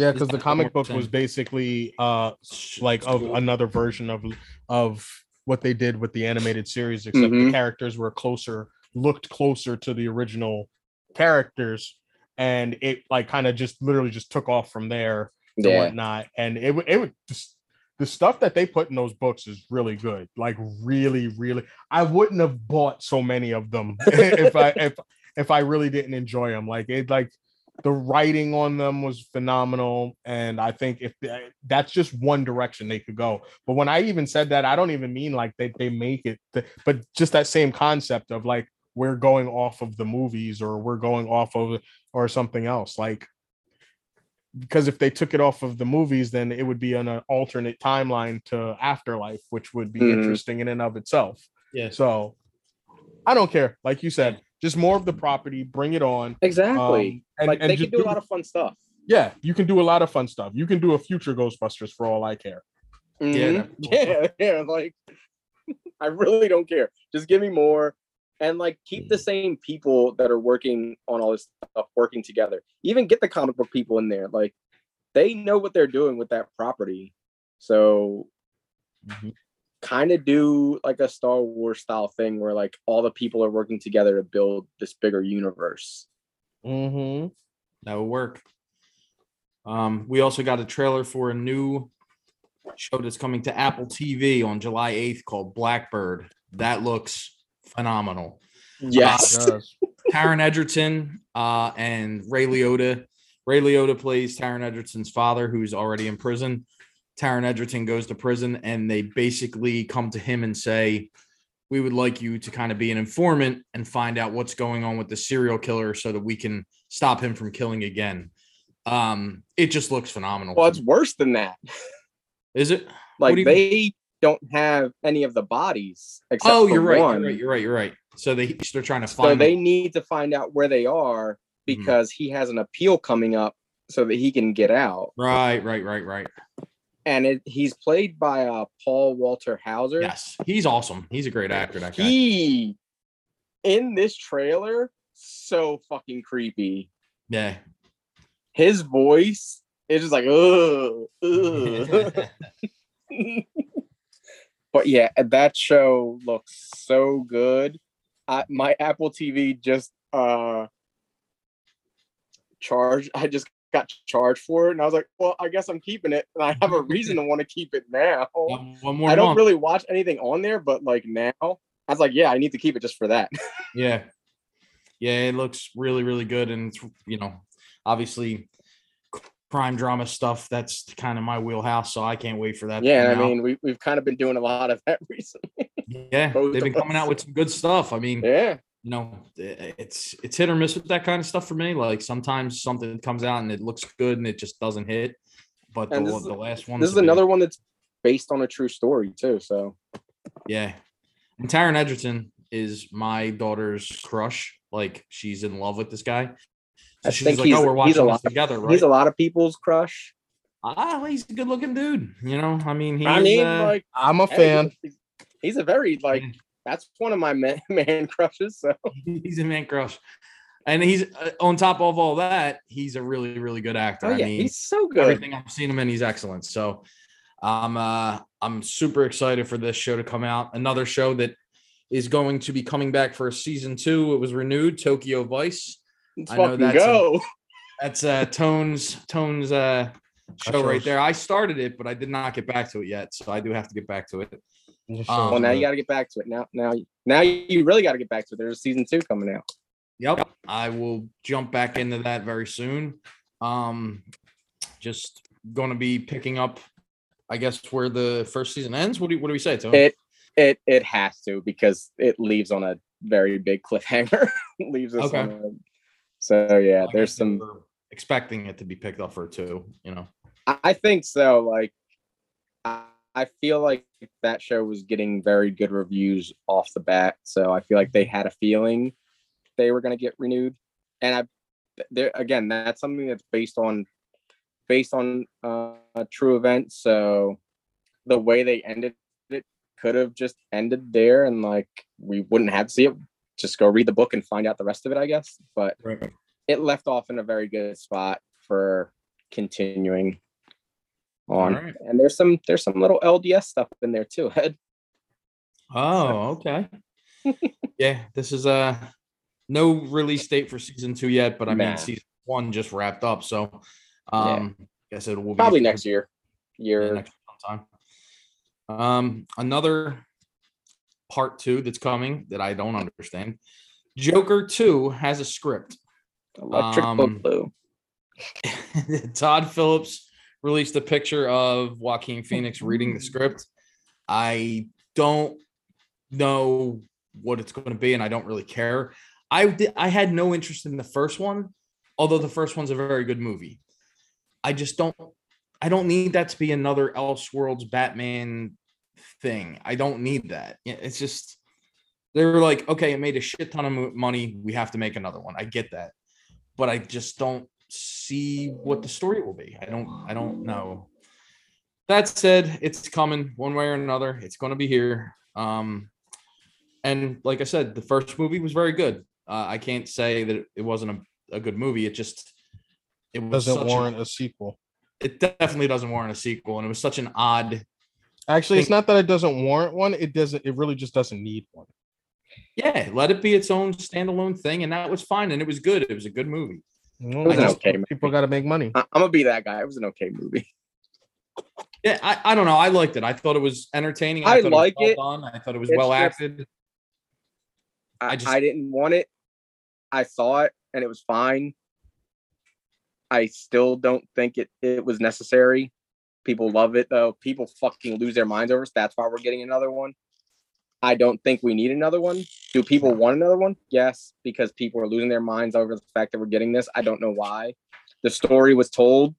Yeah, because the comic book was basically uh like of another version of of what they did with the animated series, except the Mhm. characters were closer, looked closer to the original characters, and it like kind of just literally just took off from there. and Yeah. whatnot. And it would it would just the stuff that they put in those books is really good. Like really, really. I wouldn't have bought so many of them if I if if I really didn't enjoy them. Like it like the writing on them was phenomenal. And I think if th- that's just one direction they could go. But when I even said that, I don't even mean like they, they make it, th- but just that same concept of like we're going off of the movies or we're going off of or something else. Like because if they took it off of the movies, then it would be on an alternate timeline to Afterlife, which would be Mhm. interesting in and of itself. yeah So I don't care. Like you said, just more of the property, bring it on. Exactly. Um, and, like and they can do a lot of fun stuff. yeah, you can do a lot of fun stuff. You can do a future Ghostbusters for all I care. Mhm. that- yeah, yeah. Like I really don't care. Just give me more. And like keep the same people that are working on all this stuff working together. Even get the comic book people in there. Like they know what they're doing with that property. So Mhm. Kind of do like a Star Wars style thing where like all the people are working together to build this bigger universe. Mm-hmm. That would work. Um, we also got a trailer for a new show that's coming to Apple TV on July 8th called Blackbird. That looks phenomenal. Yes. Taron Egerton uh, and Ray Liotta. Ray Liotta plays Taron Egerton's father, who's already in prison. Taron Egerton goes to prison, and they basically come to him and say, "We would like you to kind of be an informant and find out what's going on with the serial killer, so that we can stop him from killing again." Um, it just looks phenomenal. well, it's worse than that. Is it? Like do they don't have any of the bodies except Oh, you're right, you're right. You're right. You're right. So they they're trying to find. So they them. need to find out where they are Mhm. because he has an appeal coming up so that he can get out. Right. Right. Right. Right. And it, he's played by uh, Paul Walter Hauser. Yes, he's awesome. He's a great actor. That guy. He in this trailer so fucking creepy. yeah. His voice is just like ugh, ugh. but yeah, that show looks so good. I, my Apple TV just uh charged. I just got charged for it, and I was like, "Well, I guess I'm keeping it." And I have a reason to want to keep it now. One, one more I don't month. really watch anything on there, but like now, I was like, "Yeah, I need to keep it just for that." Yeah. Yeah, it looks really, really good. And, you know, obviously crime drama stuff, that's kind of my wheelhouse. So I can't wait for that. yeah, I mean, we we've kind of been doing a lot of that recently. yeah, both they've been coming out with some good stuff. I mean, yeah, you know, it's it's hit or miss with that kind of stuff for me. Like sometimes something comes out and it looks good and it just doesn't hit. But the, this is- the last one, this is another one that's based on a true story too. So Yeah. And Taron Egerton is my daughter's crush. Like she's in love with this guy. So I she's think like, he's- oh, we're he's a watching lot this together, right? he's a lot of people's crush. Ah, he's a good looking dude. You know, I mean, he's, I mean, uh, like I'm a fan. he's, he's a very like Yeah. That's one of my man, man crushes. So he's a man crush. And he's uh, on top of all that, he's a really, really good actor. oh I yeah, mean, he's so good. everything I've seen him in, he's excellent. So I'm uh I'm super excited for this show to come out. Another show that is going to be coming back for a season two. It was renewed, Tokyo Vice. Let's I know fucking that's a- go. That's uh Tone's Tone's uh show right there. I started it, but I did not get back to it yet. So I do have to get back to it. It Um, well, now you got to get back to it. Now, now, now you really got to get back to it. There's season two coming out. Yep. I will jump back into that very soon. Um just gonna be picking up, I guess, where the first season ends. What do you, what do we say, Tony? It it it has to because it leaves on a very big cliffhanger. leaves us Okay. on a, so yeah, I there's some. expecting it to be picked up for two, you know. I I think so. Like, I, I feel like that show was getting very good reviews off the bat. So I feel like they had a feeling they were going to get renewed. And I, there again, that's something that's based on, based on uh, a true event. So the way they ended it could have just ended there, and like we wouldn't have to see it. Just go read the book and find out the rest of it, I guess. But Right. it left off in a very good spot for continuing on. Alright. And there's some there's some little LDS stuff in there too, Ed. Oh, okay. yeah, this is uh no release date for season two yet, but I mean season one just wrapped up. So um i guess it will be Probably next year. yeah, Year. next sometime. Um, another part two that's coming that I don't understand. Joker two has a script. Electric um, Boogaloo. Todd Phillips released a picture of Joaquin Phoenix reading the mm. script. I don't know what it's going to be, and I don't really care. I did, I had no interest in the first one, although the first one's a very good movie. I just don't I don't need that to be another Elseworlds Batman thing. I don't need that. It's just they were like, okay, it made a shit ton of money. We have to make another one. I get that, but I just don't see what the story will be. I don't. I don't know. That said, it's coming one way or another. It's going to be here. Um, and like I said, the first movie was very good. Uh, I can't say that it wasn't a, a good movie. It just it was Doesn't such a- warrant a sequel. it definitely doesn't warrant a sequel, and it was such an odd. Actually, it's not that it doesn't warrant one. It doesn't. It really just doesn't need one. Yeah, let it be its own standalone thing, and that was fine, and it was good. It was a good movie. Well, was an okay movie. people got to make money. I- I'm gonna be that guy. It was an okay movie. Yeah, I, I don't know. I liked it. I thought it was entertaining. I thought like it. it. Was well done. I thought it was It's well just- acted. I, I I, didn't want it. I saw it and it was fine. I still don't think it, it was necessary. People love it though. People fucking lose their minds over it. That's why we're getting another one. I don't think we need another one. Do people want another one? Yes, because people are losing their minds over the fact that we're getting this. I don't know why. The story was told.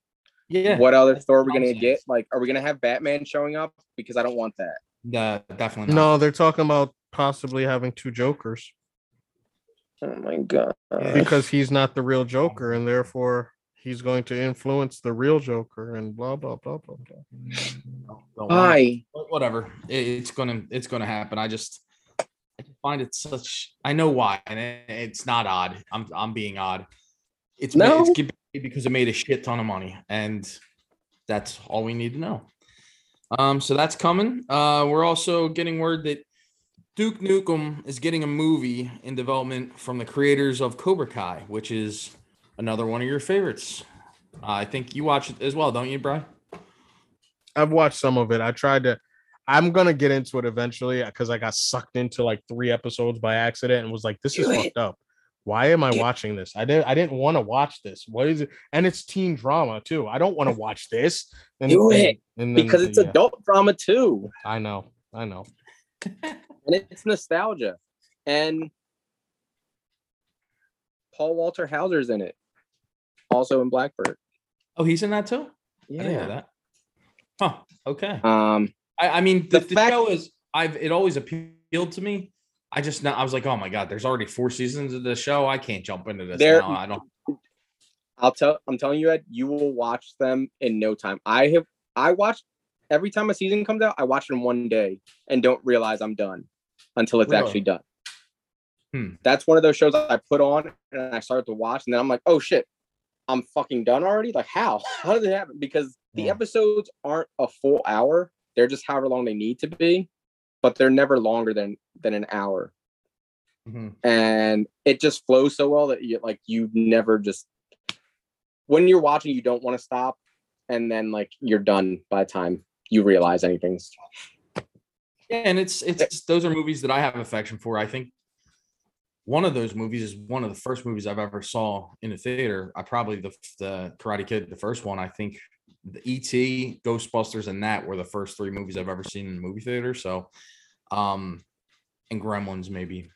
Yeah, What other story are we gonna get? Like, are we gonna have Batman showing up? Because I don't want that. uh, definitely not. No, they're talking about possibly having two Jokers Oh my god. because he's not the real Joker, and therefore he's going to influence the real Joker, and blah blah blah blah blah. Don't want it. Why? But whatever. It- it's gonna it's gonna happen. I just I just find it such. I know why, and it, it's not odd. I'm I'm being odd. It's No. it's because it made a shit ton of money, and that's all we need to know. Um, so that's coming. Uh, we're also getting word that Duke Nukem is getting a movie in development from the creators of Cobra Kai, which is another one of your favorites. Uh, I think you watch it as well, don't you, Brian? I've watched some of it. I tried to. I'm gonna get into it eventually because I got sucked into like three episodes by accident and was like, "This is Do it. fucked up. Why am I Yeah. watching this? I didn't. I didn't want to watch this. What is it? And it's teen drama too. I don't want to watch this. And, Do and- it, and then- Because it's yeah, adult drama too. I know. I know. and it's nostalgia. And Paul Walter Hauser's in it, also in Blackbird. Oh, he's in that too. I didn't know Yeah. that. Huh. Okay. Um. I, I mean, the, The the fact- show is. I've. It always appealed to me. I just. Now, I was like, oh my god, there's already four seasons of the show. I can't jump into this There- now. I don't. I'll tell. I'm telling you, Ed. You will watch them in no time. I have. I watched every time a season comes out. I watch it in one day and don't realize I'm done until it's Really? actually done. Hmm. That's one of those shows I put on and I start to watch, and then I'm like, oh shit, I'm fucking done already. Like how? How did it happen? Because the Yeah. episodes aren't a full hour. They're just however long they need to be, but they're never longer than than an hour Mhm. and it just flows so well that you like you never just when you're watching you don't want to stop and then like you're done by the time you realize anything's Yeah, and it's it's those are movies that I have affection for. I think one of those movies is one of the first movies I've ever saw in a theater. I probably the the Karate Kid, the first one. I think the ET, Ghostbusters, and that were the first three movies I've ever seen in a movie theater. So, um, and Gremlins maybe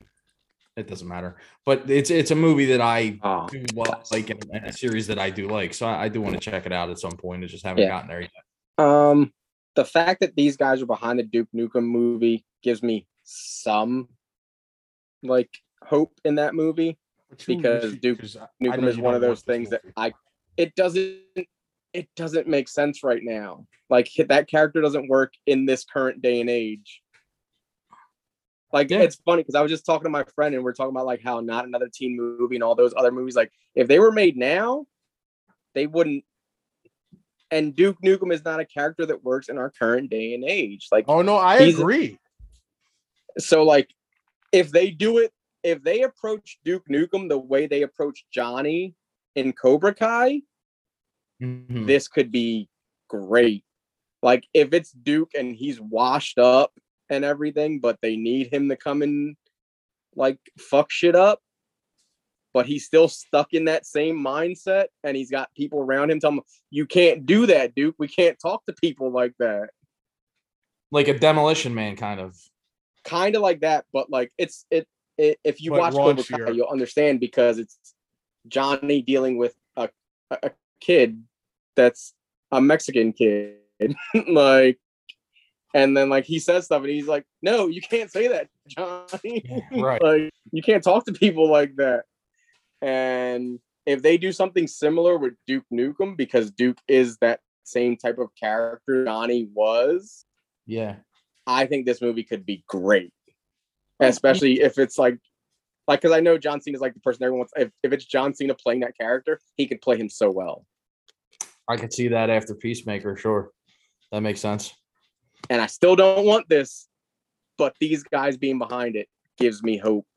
it doesn't matter, but it's it's a movie that I oh, do well, like and and a series that I do like. So I, I do want to check it out at some point. I just haven't Yeah. gotten there yet. um the fact that these guys are behind the duke nukem movie gives me some like hope in that movie Because Duke nukem is one of those things that i it doesn't it doesn't make sense right now. Like that character doesn't work in this current day and age. Like Yeah. it's funny because i was just talking to my friend and we're talking about like how not another teen movie and all those other movies like if they were made now they wouldn't and duke nukem is not a character that works in our current day and age. Like Oh no, I agree. so like if they do it if they approach duke nukem the way they approach johnny in cobra kai Mhm. this could be great. Like if it's Duke and he's washed up and everything, but they need him to come and like fuck shit up, but he's still stuck in that same mindset and he's got people around him telling him, You can't do that, Duke. We can't talk to people like that. Like a demolition man, kind of. Kind of like that, but like it's it, it if you watch Cobra Kai, you'll understand because it's Johnny dealing with a, a, kid that's a Mexican kid. like and then like he says stuff and he's like, No, you can't say that, Johnny. right. like you can't talk to people like that. And if they do something similar with Duke Nukem, because Duke is that same type of character Johnny was, Yeah. I think this movie could be great. Especially if it's like like because I know John Cena is like the person everyone wants. If, if it's John Cena playing that character, he could play him so well. I could see that after Peacemaker, sure. That makes sense. And I still don't want this, but these guys being behind it gives me hope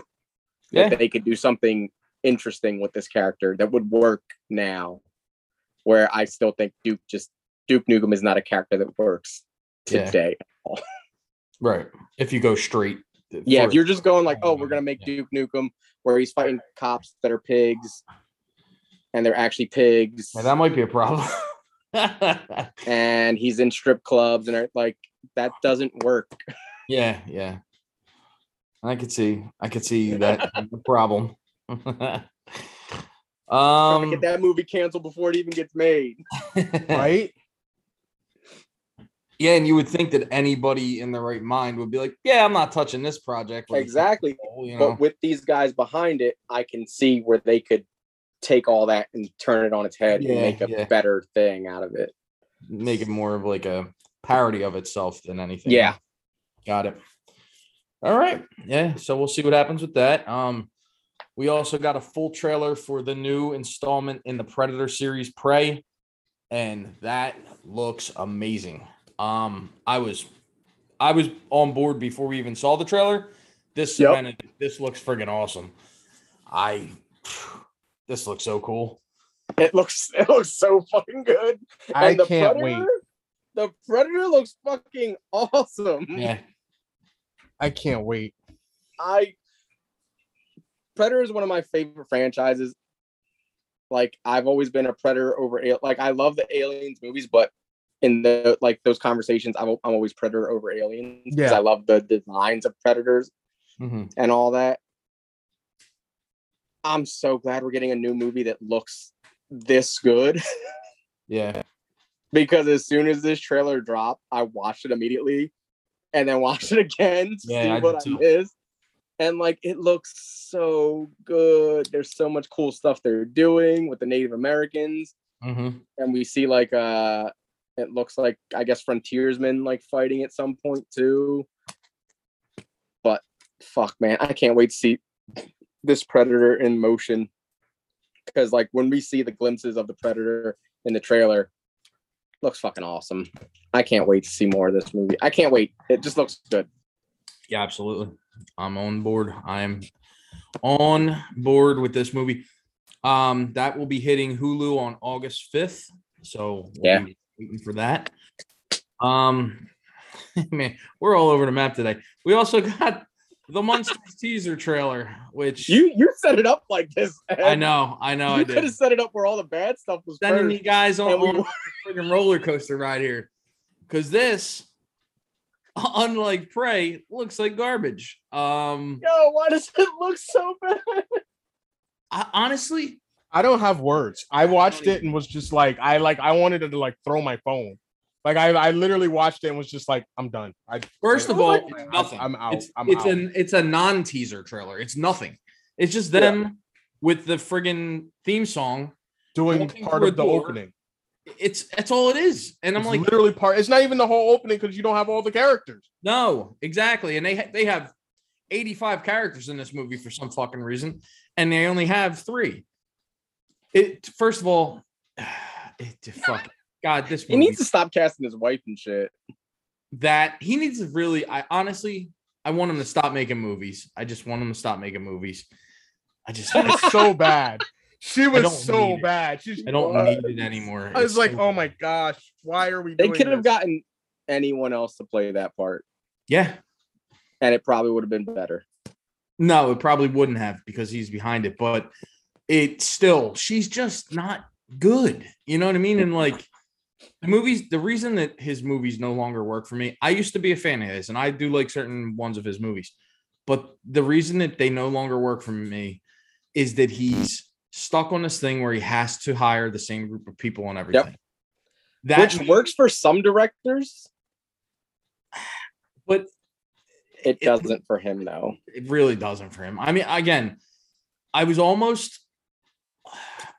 Yeah. that they could do something interesting with this character that would work now. Where I still think Duke just Duke Nukem is not a character that works Yeah. today. Right. If you go straight. Yeah, if you're just going like, oh, we're gonna make Duke Nukem where he's fighting cops that are pigs, and they're actually pigs, Yeah, that might be a problem. and he's in strip clubs, and like that doesn't work. yeah, yeah. I could see. I could see that problem. Trying to um, get that movie canceled before it even gets made. right? Yeah, and you would think that anybody in the right mind would be like, "Yeah, I'm not touching this project." like, Exactly. You know, But with these guys behind it, I can see where they could take all that and turn it on its head Yeah, and make a yeah. better thing out of it. make it more of like a parody of itself than anything. Yeah. Got it. All right. Yeah. So we'll see what happens with that. Um, we also got a full trailer for the new installment in the Predator series, Prey, and that looks amazing. Um, I was, I was on board before we even saw the trailer. This Yep. cemented, this looks friggin' awesome. I, this looks so cool. It looks it looks so fucking good. I And the can't Predator, wait. The Predator looks fucking awesome. Yeah. I can't wait. I Predator is one of my favorite franchises. Like I've always been a Predator over like I love the Aliens movies, but in the like those conversations, I'm, I'm always Predator over Aliens because Yeah. I love the designs of Predators Mhm. and all that. I'm so glad we're getting a new movie that looks this good Yeah. because as soon as this trailer dropped, I watched it immediately and then watched it again to Yeah, see I what I missed. And like it looks so good. There's so much cool stuff they're doing with the Native Americans. hmm And we see like uh it looks like I guess frontiersmen like fighting at some point too. But fuck man, I can't wait to see this predator in motion. Because like when we see the glimpses of the predator in the trailer, looks fucking awesome. I can't wait to see more of this movie. I can't wait. It just looks good. Yeah, absolutely. I'm on board. I am on board with this movie. Um, that will be hitting Hulu on August 5th. So we'll Yeah. Waiting for that. Um, man, we're all over the map today. We also got the Munsters teaser trailer, which You you set it up like this. I know, I know, I you could have set it up where all the bad stuff was Sending you guys on, we- on a freaking roller coaster ride here, because this, unlike Prey, looks like garbage. Um, Yo, why does it look so bad? I, honestly, I don't have words. I watched don't it and was just like, I like, I wanted to like throw my phone. Like I, I literally watched it and was just like, I'm done. I First I- of all, I- it's nothing. I'm out. It's, I'm it's out. an it's a non-teaser trailer. It's nothing. It's just Yeah. them with the friggin' theme song. doing part of the door. opening. It's that's all it is. And I'm It's like, literally part. It's not even the whole opening because you don't have all the characters. no, exactly. And they ha- they have 85 characters in this movie for some fucking reason, and they only have three. It first of all, it fuck God, this He needs to stop casting his wife and shit. that he needs to really I honestly I want him to stop making movies. I just want him to stop making movies. I just It's so bad. She was so bad. She, I don't need it anymore. I was It's like, so- oh my gosh, why are we? They doing could have gotten anyone else to play that part, yeah. and it probably would have been better. No, it probably wouldn't have because he's behind it, but it still, she's just not good. You know what I mean? And like the movies, the reason that his movies no longer work for me, I used to be a fan of his and I do like certain ones of his movies, but the reason that they no longer work for me is that he's stuck on this thing where he has to hire the same group of people on everything. That Which works for some directors. but It It- doesn't for him though. it really doesn't for him. I mean, again, I was almost,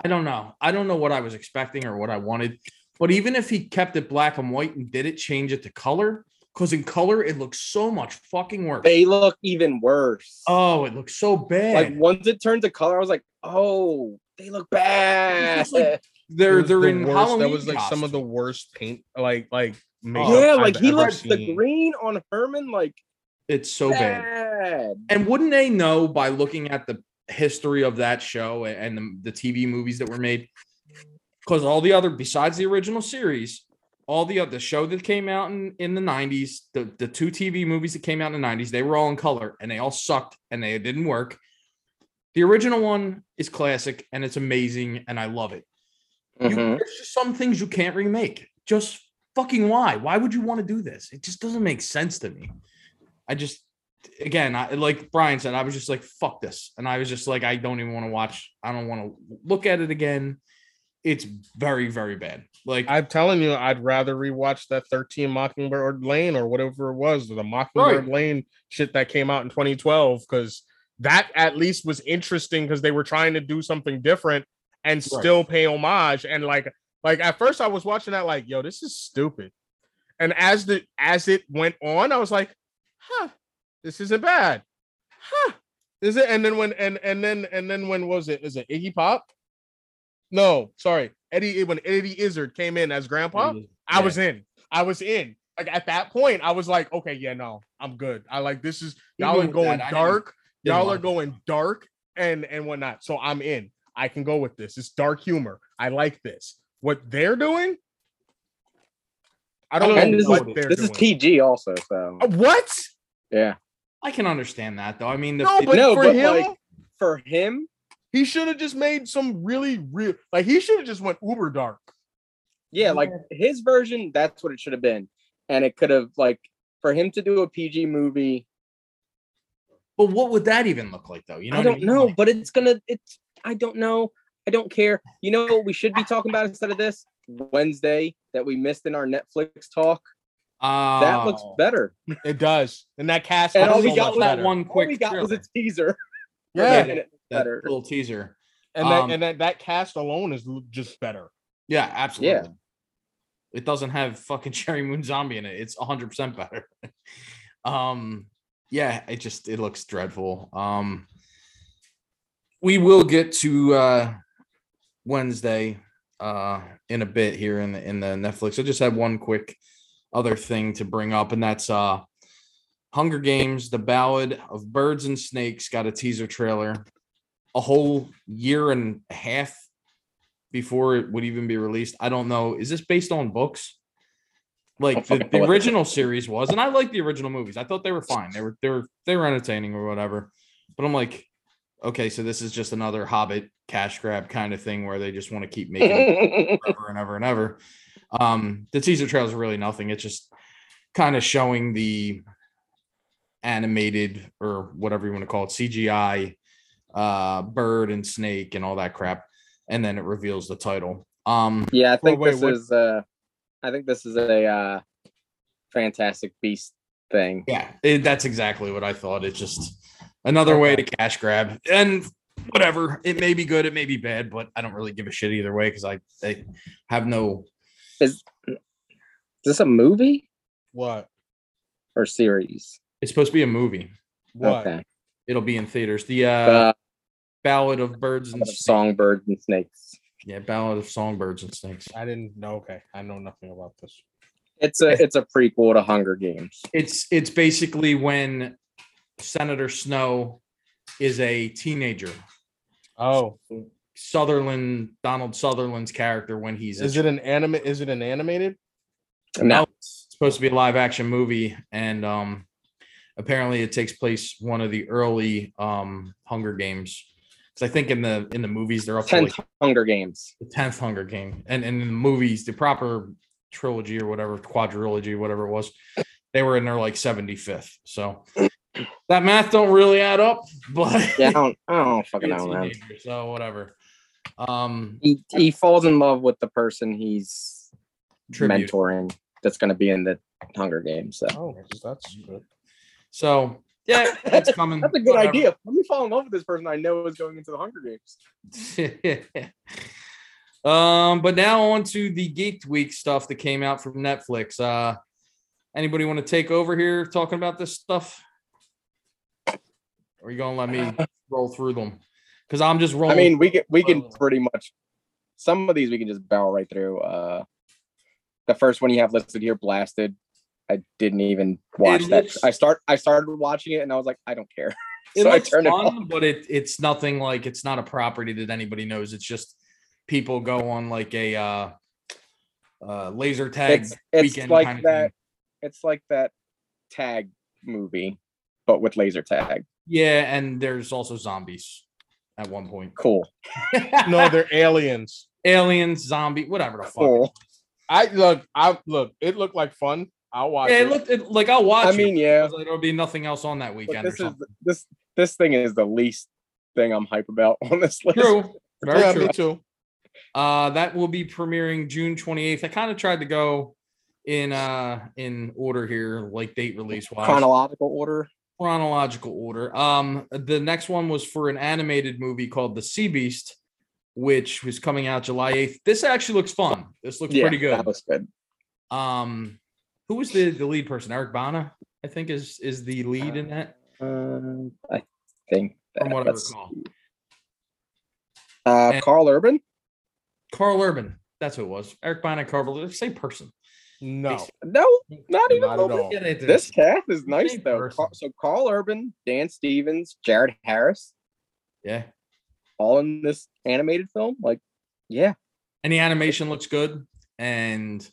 I don't know. I don't know what I was expecting or what I wanted. But even if he kept it black and white and did it change it to color, because in color it looks so much fucking worse. They look even worse. Oh, it looks so bad. like once it turned to color, I was like, oh, they look bad. Like- they're they're the in worst. Halloween. That was like some of the worst paint, like like makeup yeah, I've like he ever looks the green on Herman like It's so bad. bad. And wouldn't they know by looking at the history of that show and the, the TV movies that were made? Because all the other, besides the original series, all the other the show that came out in, in the 90s, the, the two TV movies that came out in the 90s, they were all in color and they all sucked and they didn't work. The original one is classic and it's amazing and I love it. You, Mhm. there's just some things you can't remake. Just fucking why? Why would you want to do this? It just doesn't make sense to me. I just, again, I, like Brian said, I was just like, fuck this. And I was just like, I don't even want to watch. I don't want to look at it again. It's very, very bad. Like, I'm telling you, I'd rather rewatch that 13 Mockingbird Lane or whatever it was, the Mockingbird Lane shit that came out in 2012, because that at least was interesting because they were trying to do something different and Right. still pay homage. And like, like at first I was watching that, like, yo, this is stupid. And as the as it went on, I was like, huh, this isn't bad. Huh. Is it? And then when and and then and then when was it? Is it Iggy Pop? No, sorry. Eddie when Eddie Izzard came in as grandpa, I was in. I was in. Like at that point, I was like, okay, yeah, no, I'm good. I like this is y'all are going that, dark. Y'all are going dark and and whatnot. So I'm in. I can go with this. It's dark humor. I like this. What they're doing, I don't And know this what is they're this is doing. PG also, so Uh, what? yeah. I can understand that though. I mean, the, No, but No, for but, him, like- For him, he should have just made some really real. Like he should have just went uber dark. yeah, like his version, that's what it should have been. And it could have like for him to do a PG movie, but what would that even look like though? You know, I don't mean? know, Like, but it's gonna it's I don't know. I don't care. You know what we should be talking about instead of this? Wednesday that we missed in our Netflix talk. That looks oh. better. It does, and that cast. And all we so got was that one All quick we got was a teaser. Yeah, that better. little teaser. and that Um, and that, that cast alone is just better. Yeah, absolutely. Yeah. It doesn't have fucking Sheri Moon Zombie in it. It's 100% better. um yeah, it just it looks dreadful. Um we will get to uh Wednesday uh in a bit here in the in the Netflix. I just had one quick other thing to bring up and that's uh Hunger Games: The Ballad of Birds and Snakes got a teaser trailer a whole year and a half before it would even be released. I don't know. Is this based on books? Like the, the know what this original series was, and I like the original movies. I thought they were fine. They were they were they were entertaining or whatever. But I'm like, okay, so this is just another Hobbit cash grab kind of thing where they just want to keep making it forever and ever and ever. Um, the teaser trails are really nothing. It's just kind of showing the animated or whatever you want to call it, CGI uh bird and snake and all that crap. And then it reveals the title. Um yeah, I think wait, this what- is uh I think this is a uh fantastic beast thing. yeah, it, that's exactly what I thought. It's just another way to cash grab. And whatever, it may be good, it may be bad, but I don't really give a shit either way because I, I have no Is this a movie What? or series? it's supposed to be a movie. What? Okay. It'll be in theaters. The uh Uh, Ballad of Birds and Snakes. songbirds and snakes. Yeah, Ballad of Songbirds and Snakes. I didn't know. Okay, I know nothing about this. It's a it's a prequel to Hunger Games. It's it's basically when Senator Snow is a teenager. Oh, Sutherland, Donald Sutherland's character when he's Is it an anime? Is it an animated? No, it's supposed to be a live action movie, and um, apparently it takes place one of the early um Hunger Games. Because I think in the in the movies they're up to tenth like Hunger Games. the tenth Hunger Game, and, and in the movies the proper trilogy or whatever quadrilogy, whatever it was, they were in their like seventy fifth. So that math don't really add up, but Yeah, I don't, I don't fucking know, man. so whatever. Um, He he falls in love with the person he's Tribute. mentoring. That's going to be in the Hunger Games. So Oh, that's good. so yeah, it's coming. that's a good whatever. idea. Let me fall in love with this person I know is going into the Hunger Games. um, but now on to the Geeked Week stuff that came out from Netflix. Uh, anybody want to take over here talking about this stuff? Or are you gonna let me roll through them? Because I'm just rolling. I mean, we can we can pretty much some of these we can just barrel right through. Uh, the first one you have listed here, blasted. I didn't even watch that. looks- I start I started watching it and I was like, I don't care. it so I looks turned it fun, but it it's nothing like it's not a property that anybody knows. It's just people go on like a uh, uh, laser tag It's it's weekend like kind of that. thing. It's like that tag movie, but with laser tag. Yeah, and there's also zombies at one point. Cool. No, they're aliens. Aliens, zombie, whatever the fuck. Cool. I look. I look. It looked like fun. I'll watch Yeah, it. it looked it, like I'll watch. I mean, it, yeah. because, like, there'll be nothing else on that But weekend or this is something. this this thing is the least thing I'm hype about on this list. True, very yeah, true. me too. Uh, that will be premiering June 28th. I kind of tried to go in uh in order here, like date release wise. Chronological order. Chronological order. Um, the next one was for an animated movie called The Sea Beast, which was coming out July 8th. This actually looks fun. This looks pretty good. That looks good. Um, who was the the lead person? Eric Bana, I think is is the lead in that. Um, I think From that, what I recall. Uh, Karl Urban. Karl Urban. That's who it was. Eric Bana, Karl Urban, same person. No, No, not even Not at little all. bit. Yeah, they did. This cast is nice Same though. person. So Karl Urban, Dan Stevens, Jared Harris, Yeah. all in this animated film. Like, yeah, And the animation looks good. And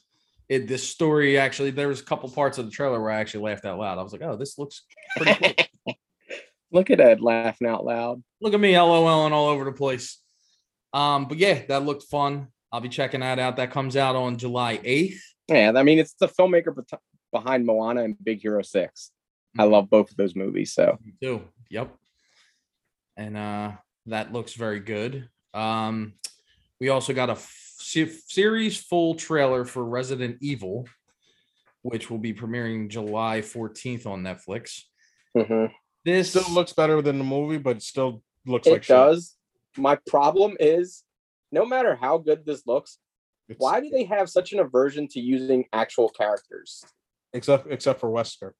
it this story actually there was a couple parts of the trailer where I actually laughed out loud. I was like, oh, this looks pretty cool. look at Ed laughing out loud. Look at me LOLing all over the place. Um, but yeah, that looked fun. I'll be checking that out. That comes out on July 8th. Yeah, I mean, it's the filmmaker bet- behind Moana and Big Hero Six. I Mhm. love both of those movies. So Me too. Yep. And uh that looks very good. Um we also got a f- series full trailer for Resident Evil, which will be premiering July 14th on Netflix. mhm. This still looks better than the movie, but still looks like it shit. does. My problem is, no matter how good this looks, It's- why do they have such an aversion to using actual characters? except except for Wesker,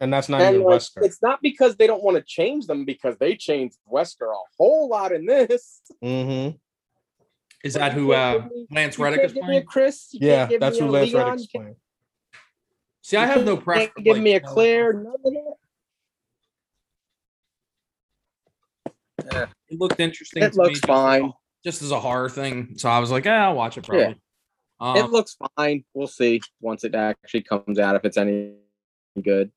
and that's not And even like, Wesker. it's not because they don't want to change them, because they changed Wesker a whole lot in this. Mm-hmm. is that who uh me- Lance you Reddick can't is give me a playing? Chris. you Yeah, that's who Lance Leon, Reddick's playing. See, I have no can't preference. Give like, me a you Claire. None of that. It looked interesting. It to me looks just fine. Just as a horror thing. So I was like, yeah, I'll watch it probably. Um, it looks fine. We'll see once it actually comes out if it's any good.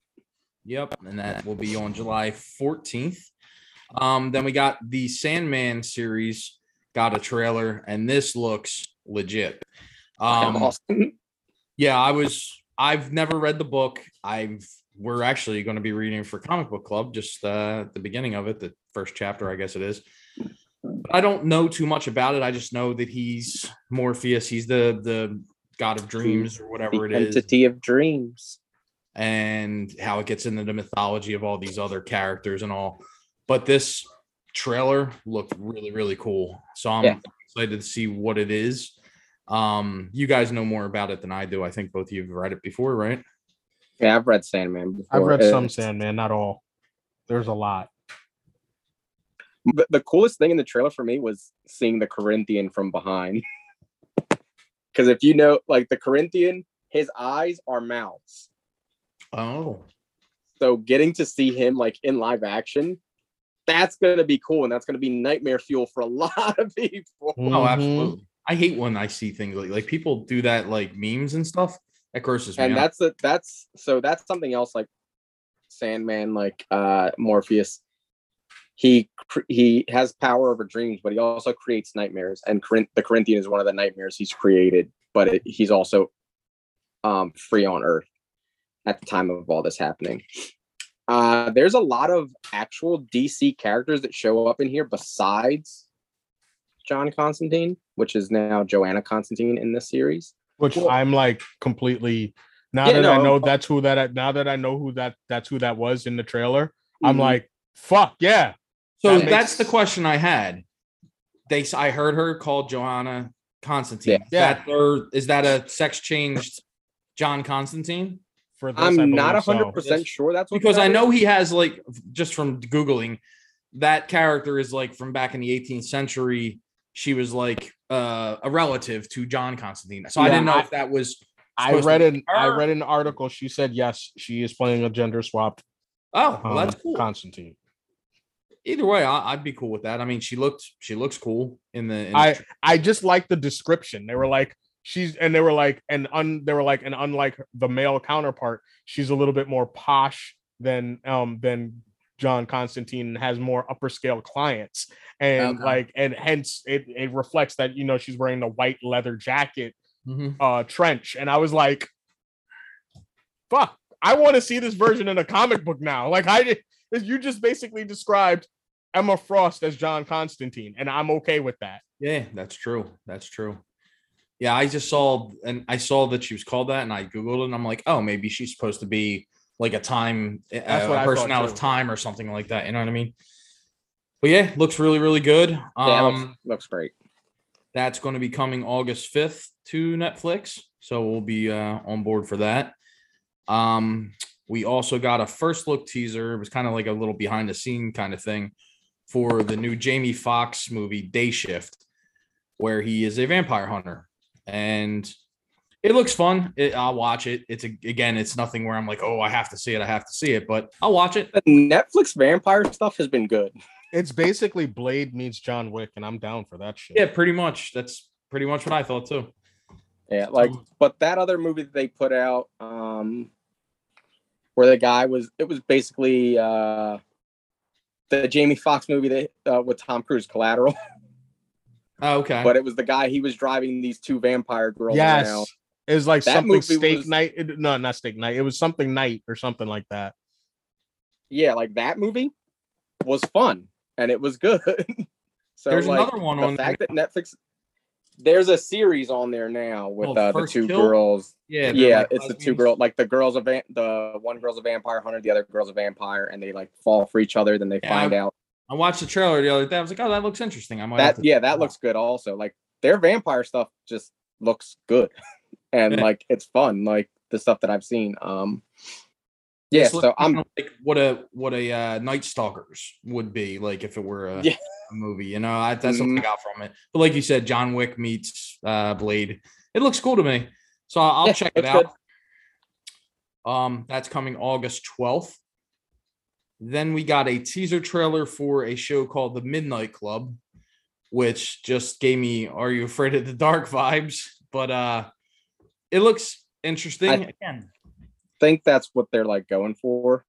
Yep, and that will be on July 14th. Um, then we got the Sandman series, got a trailer, and this looks legit. Um, Awesome. yeah, I was I've never read the book. I've we're actually going to be reading for comic book club just uh the beginning of it, the first chapter, I guess it is. But I don't know too much about it. I just know that he's Morpheus, he's the the god of dreams or whatever it the is entity of dreams. and how it gets into the mythology of all these other characters and all. But this trailer looked really, really cool. So I'm Yeah. excited to see what it is. Um, you guys know more about it than I do. I think both of you have read it before, right? Yeah, I've read Sandman before. I've read some Sandman, not all. There's a lot. The, the coolest thing in the trailer for me was seeing the Corinthian from behind. Because if you know, like the Corinthian, his eyes are mouths. Oh, So getting to see him like in live action that's gonna be cool, and that's gonna be nightmare fuel for a lot of people. Oh, Mhm. absolutely. I hate when I see things like like people do that like memes and stuff. That grosses me and out. that's a, that's so that's something else like Sandman, like uh Morpheus. He he has power over dreams, but he also creates nightmares. And Corinth- the Corinthian is one of the nightmares he's created, but it, he's also um free on Earth at the time of all this happening. Uh, there's a lot of actual DC characters that show up in here besides John Constantine, which is now Johanna Constantine in this series. which Well- I'm like completely now Yeah, that I know that's who that now that I know who that that's who that was in the trailer. I'm Mhm. like, fuck yeah. So that that's makes- the question I had. They I heard her called Johanna Constantine. Yeah. Is that their is that a sex changed John Constantine? For this, I I'm not believe so. hundred percent Yes. sure that's what Because I know is. he has like just from googling that character is like from back in the 18th century. She was like uh, a relative to John Constantine. So I Yeah, didn't know I- if that was. I supposed to read be an I her. read an article. She said yes, she is playing a gender swapped Oh, well, um, that's cool. Constantine. Either way, I, I'd be cool with that. I mean, she looked she looks cool in the. In the I tr- I just like the description. They were like she's and they were like and un they were like and unlike the male counterpart, she's a little bit more posh than um than John Constantine and has more upper scale clients. And Okay. like and hence it it reflects that you know she's wearing the white leather jacket Mhm. uh trench. And I was like, fuck, I want to see this version in a comic book now. Like I you just basically described Emma Frost as John Constantine, and I'm okay with that. Yeah, that's true. That's true. Yeah, I just saw and I saw that she was called that, and I googled it, and I'm like, oh, maybe she's supposed to be like a time, uh, That's what a I person thought out of time or something like that. You know what I mean? But yeah, looks really, really good. Yeah, Um, looks, looks great. that's going to be coming August 5th to Netflix. So we'll be uh, on board for that. Um, we also got a first look teaser. It was kind of like a little behind the scene kind of thing for the new Jamie Foxx movie Day Shift, where he is a vampire hunter. And it looks fun. It, I'll watch it. It's a, again, it's nothing where I'm like, oh, I have to see it. I have to see it, but I'll watch it. The Netflix vampire stuff has been good. It's basically Blade meets John Wick, and I'm down for that shit. Yeah, pretty much. That's pretty much what I thought too. Yeah, like but that other movie that they put out, um where the guy was it was basically uh the Jamie Foxx movie that uh, with Tom Cruise collateral, Oh, okay. but it was the guy he was driving these two vampire girls Yes. around. It was like That something movie steak was- night. it- No, not steak night. It was something night or something like that. Yeah, like that movie was fun and it was good. so There's like, another one the on there. fact that Netflix there's a series on there now with uh, the two Kill? girls Yeah, yeah, like it's the two girls. Like the girls of va- the one girl's a vampire hunter, the other girl's a vampire, and they like fall for each other. Then they Yeah, find out I watched the trailer the other day. I was like, oh, that looks interesting. I might have that yeah, that looks good. Also, like their vampire stuff just looks good, and like it's fun. Like the stuff that I've seen. Um, yeah, so I'm like what a what a uh, Night Stalkers would be like if it were a, Yeah. a movie. You know, I, that's what I Mhm. got from it. But like you said, John Wick meets uh, Blade. It looks cool to me, so I'll Yeah, check it looks good. out. Um, that's coming August twelfth. Then we got a teaser trailer for a show called The Midnight Club, which just gave me "Are You Afraid of the Dark" vibes. But uh, it looks interesting. I- Again, think that's what they're like going for.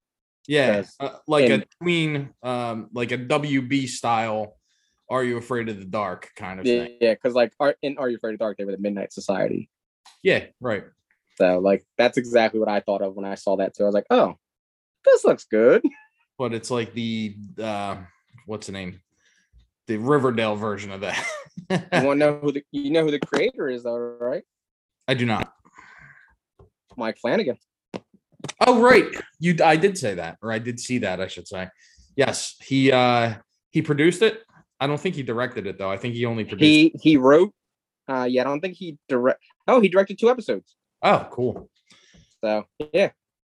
yeah, uh, like in- a tween, um, like a WB style. Are you afraid of the dark kind of Yeah, thing? yeah, because like are, in Are You Afraid of the Dark, they were the Midnight Society. Yeah, right. So like that's exactly what I thought of when I saw that too. I was like, oh, this looks good. But it's like the uh, what's the name? The Riverdale version of that. You want to know who the you know who the creator is, though, right? I do not. Mike Flanagan. Oh, right. You, I did say that, or I did see that. I should say. Yes, he uh he produced it. I don't think he directed it though. I think he only produced. He he wrote. Uh, yeah, I don't think he direct. Oh, he directed two episodes. oh, cool. So yeah, and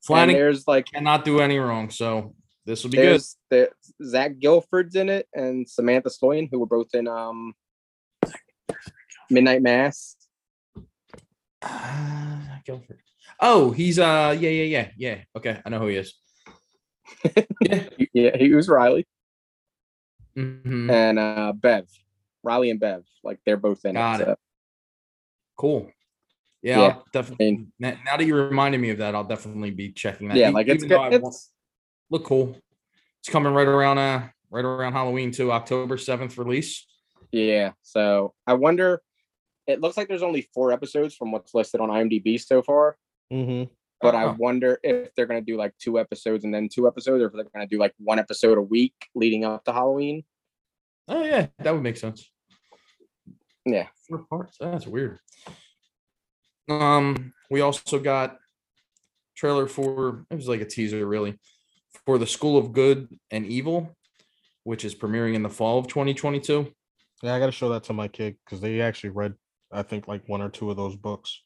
Flanagan there's like cannot do any wrong, so this will be good. there's the Zach Gilford's in it and Samantha Sloyan, who were both in um Midnight Mass. Uh, Gilford. Oh, he's uh yeah yeah yeah yeah. Okay, I know who he is. yeah, Yeah, he was Riley. Mhm. and uh Bev, Riley and Bev. Like they're both in Got it. so- Cool. Yeah, Yeah, definitely. mean- now that you reminded me of that, I'll definitely be checking that. Yeah, E- like it's even good. though I won't- It's look cool. It's coming right around uh right around Halloween too, October seventh release. yeah. So I wonder. It looks like there's only four episodes from what's listed on IMDb so far. Mm-hmm. But I wonder if they're gonna do like two episodes and then two episodes, or if they're gonna do like one episode a week leading up to Halloween. Oh yeah, that would make sense. Yeah. Four parts. That's weird. Um, we also got trailer for it was like a teaser really for the School of Good and Evil, which is premiering in the fall of 2022. Yeah, I got to show that to my kid because they actually read, I think, like one or two of those books.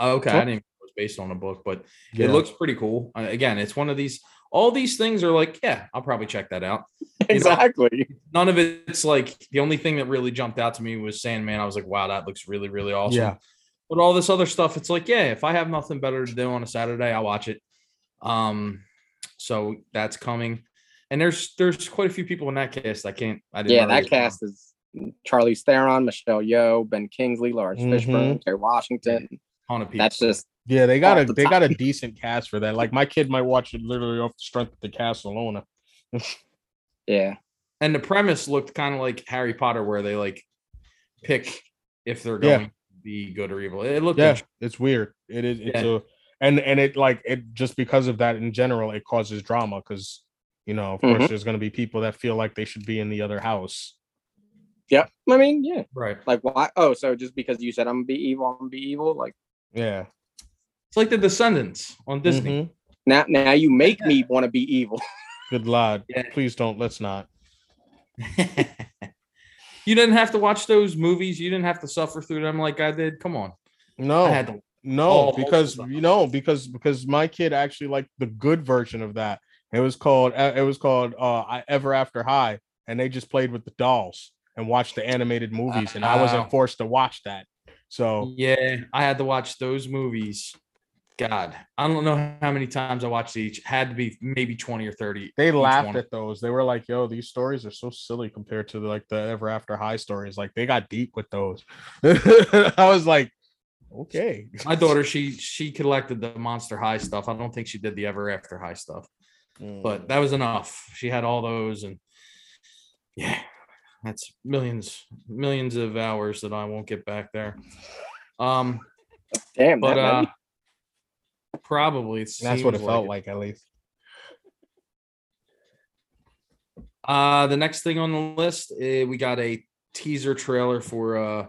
Oh, Okay, Cool. I didn't even it was based on a book, but Yeah. it looks pretty cool. Uh, again, it's one of these. All these things are like, yeah, I'll probably check that out. You know, Exactly. none of it's like the only thing that really jumped out to me was Sandman. I was like, wow, that looks really, really awesome. Yeah. But all this other stuff, it's like, yeah, if I have nothing better to do on a Saturday, I'll watch it. Um, so that's coming. And there's there's quite a few people in that cast. I can't I didn't Yeah, that cast is Charlie Theron, Michelle Yeoh, Ben Kingsley, Laurence Fishburne, Kerry Washington. Ton of people. That's just Yeah, they got a the they got a decent cast for that. Like my kid might watch it literally off the strength of the cast alone. yeah. and the premise looked kind of like Harry Potter, where they like pick if they're Yeah. going to be good or evil. It looked Yeah, it's weird. It is. It's Yeah. a and and it like it just because of that in general, it causes drama because you know, of Mhm. course, there's going to be people that feel like they should be in the other house. Yep. I mean, yeah. right. Like why? Oh, so just because you said I'm gonna be evil, I'm gonna be evil. Like Yeah. It's like the Descendants on Disney. Mhm. now, now you make me want to be evil. Good lord. Yeah. Please don't. Let's not. you didn't have to watch those movies. You didn't have to suffer through them like I did. Come on. No. I had to. No, because you know, because because my kid actually liked the good version of that. It was called uh, it was called uh I- Ever After High, and they just played with the dolls and watched the animated movies, and I wasn't forced to watch that. So Yeah, I had to watch those movies. God, I don't know how many times I watched each. Had to be maybe 20 or 30. they laughed one. at those. They were like, "Yo, these stories are so silly compared to the, like the Ever After High stories. Like they got deep with those." I was like, "Okay." My daughter, she she collected the Monster High stuff. I don't think she did the Ever After High stuff, Mm. but that was enough. She had all those, and yeah, that's millions, millions of hours that I won't get back there. Um, Damn. but that uh, many? And probably that's what it seems felt it. like, at least. Uh, the next thing on the list, uh, we got a teaser trailer for. Uh,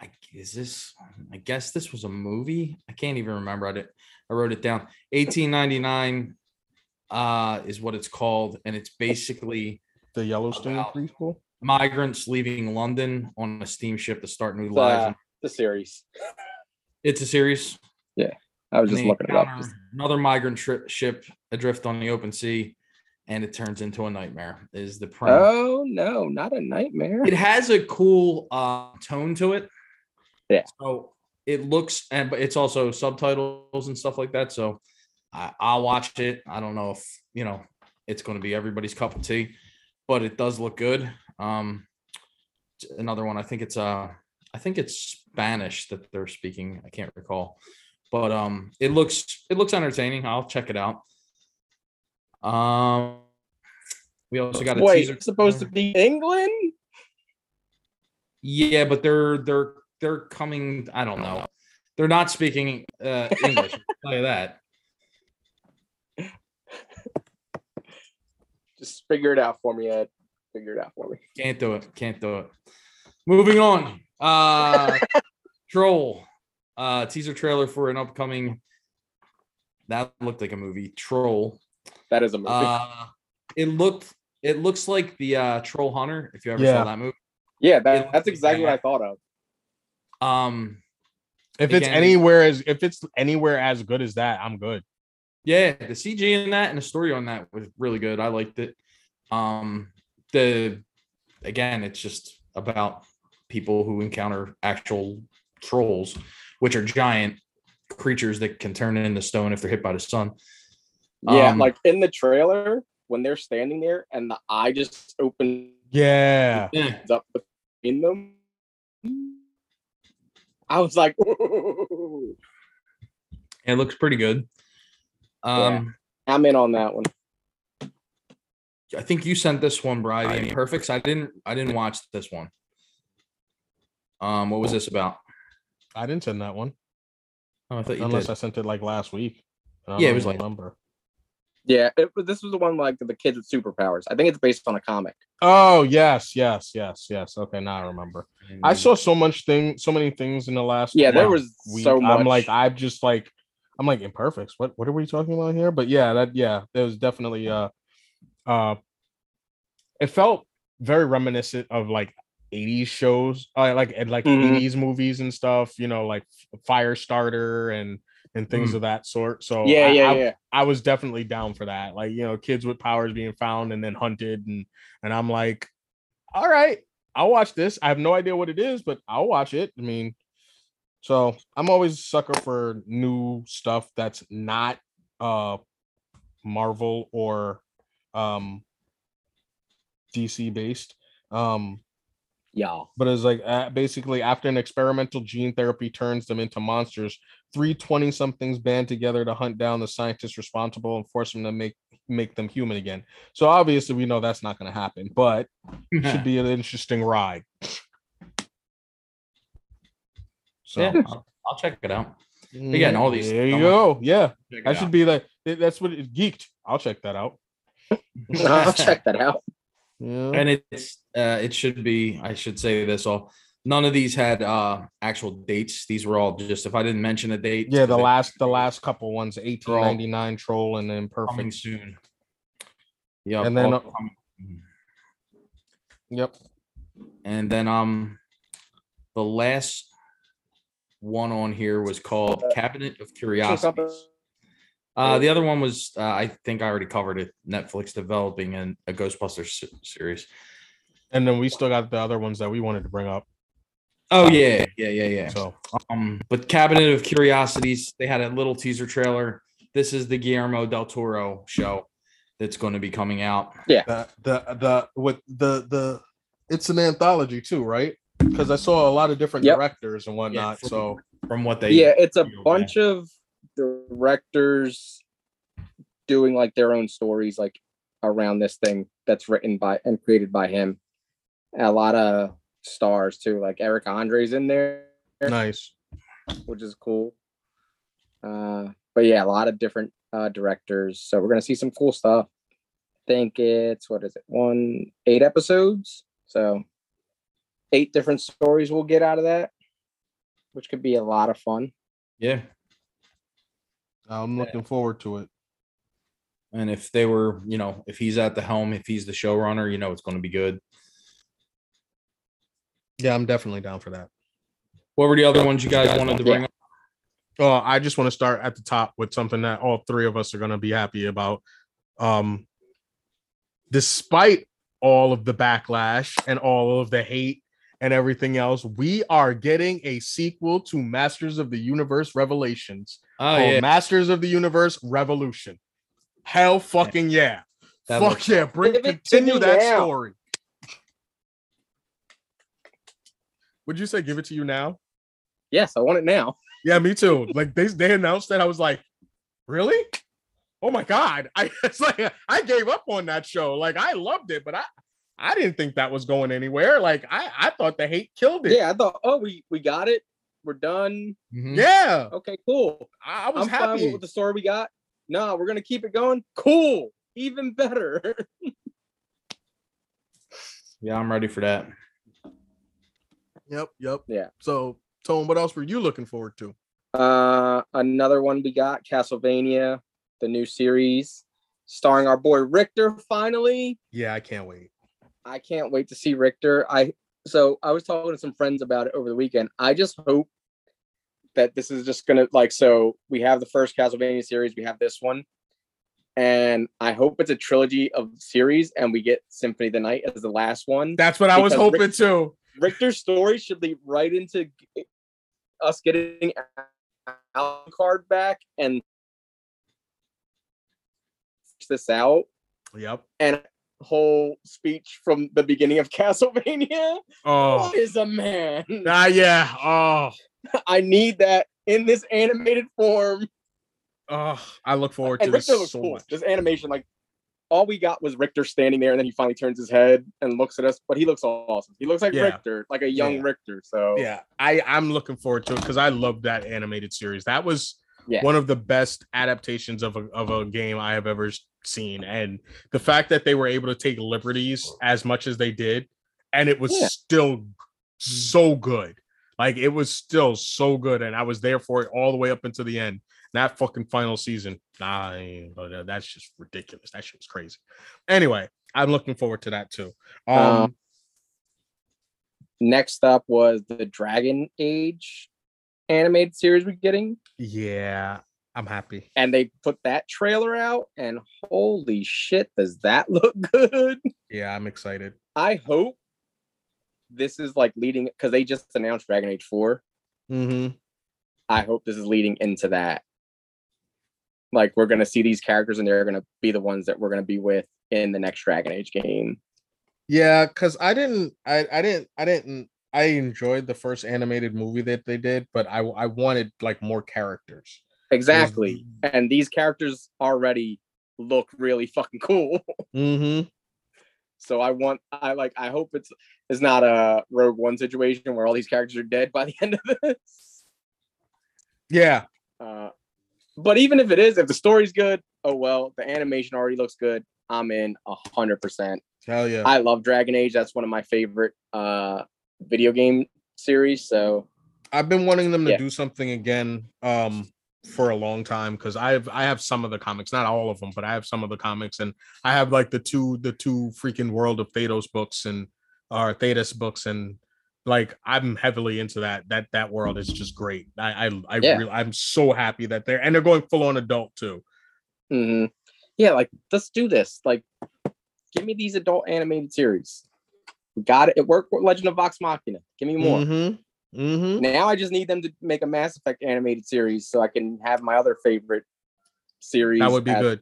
I, is this? I guess this was a movie. I can't even remember. I did. I wrote it down. 1899 uh, is what it's called, and it's basically The Yellowstone Wow. preschool. Migrants leaving London on a steamship to start new lives. the series. it's a series. Yeah, I was and just looking it up. Another migrant tri- ship adrift on the open sea, and it turns into a nightmare. Is the premise. Oh no, not a nightmare. it has a cool uh tone to it. Yeah. So it looks and but it's also subtitles and stuff like that. So I, I'll watch it. I don't know if you know it's going to be everybody's cup of tea, but it does look good. Um, another one. I think it's uh I think it's Spanish that they're speaking. I can't recall, but um, it looks it looks entertaining. I'll check it out. Um, we also got a Wait, teaser. supposed to be England? Yeah, but they're they're they're coming. I don't know. They're not speaking uh, English. I'll tell you that. Just figure it out for me, Ed. Figure it out for me. Can't do it. Can't do it. Moving on. Uh, Troll. Uh, teaser trailer for an upcoming. That looked like a movie. Troll. That is a movie. Uh, it looked. It looks like the uh, Troll Hunter. If you ever Yeah. saw that movie. yeah, that, looks that's like exactly what. I thought of. Um. If it's Again, anywhere as if it's anywhere as good as that, I'm good. Yeah, the CG in that and the story on that was really good. I liked it. Um, the again, it's just about people who encounter actual trolls, which are giant creatures that can turn into stone if they're hit by the sun. Yeah, Um, like in the trailer when they're standing there and the eye just opens Yeah. Yeah. up in them. I was like. It looks pretty good. Um, I'm in on that one. I think you sent this one, Brian. I mean- Imperfects. I didn't. I didn't watch this one. Um, what was this about? I didn't send that one Oh, I thought you unless did. I sent it like last week. I Yeah, it was like- remember. Yeah, it, was- this was the one like the kids with superpowers. I think it's based on a comic. Oh yes, yes, yes, yes. Okay, now I remember. I Mm. saw so much thing, so many things in the last. Yeah, there was week. so much. I'm like, I'm just like, I'm like imperfects. What what are we talking about here? But yeah, that yeah, there was definitely uh uh it felt very reminiscent of like 80s shows, uh, like and like Mhm. 80s movies and stuff, you know, like Firestarter and and things Mm. of that sort. So yeah, I, yeah, I, yeah. I was definitely down for that. Like, you know, kids with powers being found and then hunted and and I'm like, all right, I'll watch this. I have no idea what it is, but I'll watch it. I mean, so I'm always a sucker for new stuff that's not uh Marvel or um DC based. Um Yeah. but it's like uh, basically after an experimental gene therapy turns them into monsters, 320 somethings band together to hunt down the scientists responsible and force them to make make them human again. So obviously we know that's not going to happen, but it should be an interesting ride. So yeah, I'll, I'll check it out. again, all these- There you I'm go. Yeah, Check that should out. be like that's what it geeked. I'll check that out. I'll check that out. Yeah. and it's uh it should be i should say this all none of these had uh actual dates these were all just if i didn't mention a date Yeah, the they- last the last couple ones, 1899 troll and then coming perfect. soon yeah And then, uh. Yep. and then um the last one on here was called cabinet of curiosities uh the other one was uh, i think i already covered it netflix developing an, a ghostbusters series And then we still got the other ones that we wanted to bring up. oh yeah yeah yeah yeah So Um, but Cabinet of Curiosities, they had a little teaser trailer. This is the Guillermo del Toro show that's going to be coming out. the the the with the the it's an anthology too, right? Because I saw a lot of different Yep. directors and whatnot. from- so From what they, yeah, it's a Okay. bunch of directors doing like their own stories like around this thing that's written by and created by him. And a lot of stars too, like Eric Andre's in there, nice. which is cool. Uh, but yeah, a lot of different uh, directors. So we're gonna see some cool stuff. think it's what is it? One eight episodes. So eight different stories we'll get out of that, which could be a lot of fun. yeah. I'm looking forward to it. And if they were, you know, if he's at the helm, if he's the showrunner, you know, it's going to be good. Yeah, I'm definitely down for that. What were the other ones you guys wanted to bring up? Oh, I just want to start at the top with something that all three of us are going to be happy about. Um, despite all of the backlash and all of the hate and everything else, we are getting a sequel to Masters of the Universe Revelations Oh called yeah, Masters of the Universe Revolution. Hell fucking yeah. That Fuck looks- yeah. Bring Give it to continue me that now. story. Would you say give it to you now? Yes, I want it now. Yeah, me too. Like they they announced that I was like, really? Oh my god! I it's like I gave up on that show. Like I loved it, but I I didn't think that was going anywhere. Like I I thought the hate killed it. Yeah, I thought, oh, we we got it. We're done. Mhm. Yeah, Okay, cool. I, I was I'm fine happy. with the story we got. No, we're gonna keep it going. Cool. Even better. yeah, I'm ready for that. Yep, yep. Yeah. So, Tone, what else were you looking forward to? uh another one we got, Castlevania, the new series, starring our boy Richter finally. Yeah, I can't wait. I can't wait to see Richter. I so I was talking to some friends about it over the weekend. I just hope that this is just gonna like so we have the first Castlevania series, we have this one, and I hope it's a trilogy of series, and we get Symphony of the Night as the last one. That's what I was hoping Rick- too. Richter's story should lead right into us getting Alucard back and this out. Yep. and whole speech from the beginning of Castlevania. Oh. is a man? Ah, yeah. Oh. I need that in this animated form. Oh, I look forward to And this Richter so cool. much. This animation, like all we got was Richter standing there, and then he finally turns his head and looks at us. But he looks awesome. He looks like Yeah. Richter, like a young Yeah. Richter. So Yeah, I I'm looking forward to it because I love that animated series. That was Yeah. one of the best adaptations of a of a game I have ever seen, and the fact that they were able to take liberties as much as they did, and it was Yeah. still so good. Like it was still so good, and I was there for it all the way up until the end. That fucking final season, nah, I ain't- that- that's just ridiculous. That shit was crazy. Anyway, I'm looking forward to that too. Um, Um, next up was the Dragon Age animated series we're getting, yeah, I'm happy. and they put that trailer out, and holy shit, does that look good? Yeah, I'm excited. I hope this is like leading because they just announced Dragon Age 4. Mm-hmm. I hope this is leading into that. Like we're gonna see these characters and they're gonna be the ones that we're gonna be with in the next Dragon Age game. Yeah, because I didn't, I, I didn't, I didn't, I enjoyed the first animated movie that they did, but I, I wanted like more characters. Exactly. And these characters already look really fucking cool. Mm-hmm. So I want I like I hope it's it's not a Rogue One situation where all these characters are dead by the end of this. Yeah, Uh, but even if it is, if the story's good, oh well, the animation already looks good. I'm in a hundred percent. hell yeah. I love Dragon Age. That's one of my favorite uh video game series. So I've been wanting them to Yeah. do something again um for a long time because I have I have some of the comics, not all of them, but I have some of the comics, and I have like the two the two freaking World of Thedas books and or Thetis books, and like I'm heavily into that. That that world is just great. I I, I Yeah. really I'm so happy that they're and they're going full on adult too. mhm. yeah, like let's do this. Like give me these adult animated series. We got it. It worked with Legend of Vox Machina. Give me more. Mm-hmm. Mm-hmm. Now I just need them to make a Mass Effect animated series so I can have my other favorite series. That would be as- good.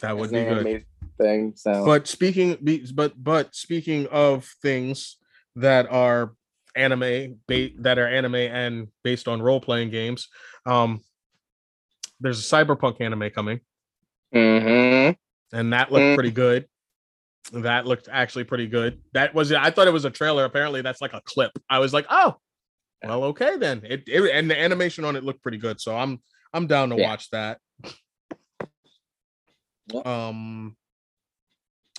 That would be good. Thing. So But speaking, be- but but speaking of things that are anime, ba- that are anime and based on role playing games, um, there's a cyberpunk anime coming, mm-hmm. and that looked Mm. pretty good. That looked actually pretty good. That was I thought it was a trailer. Apparently, that's like a clip. I was like, oh, well, okay then. It, it and the animation on it looked pretty good, so I'm I'm down to Yeah. watch that. Um.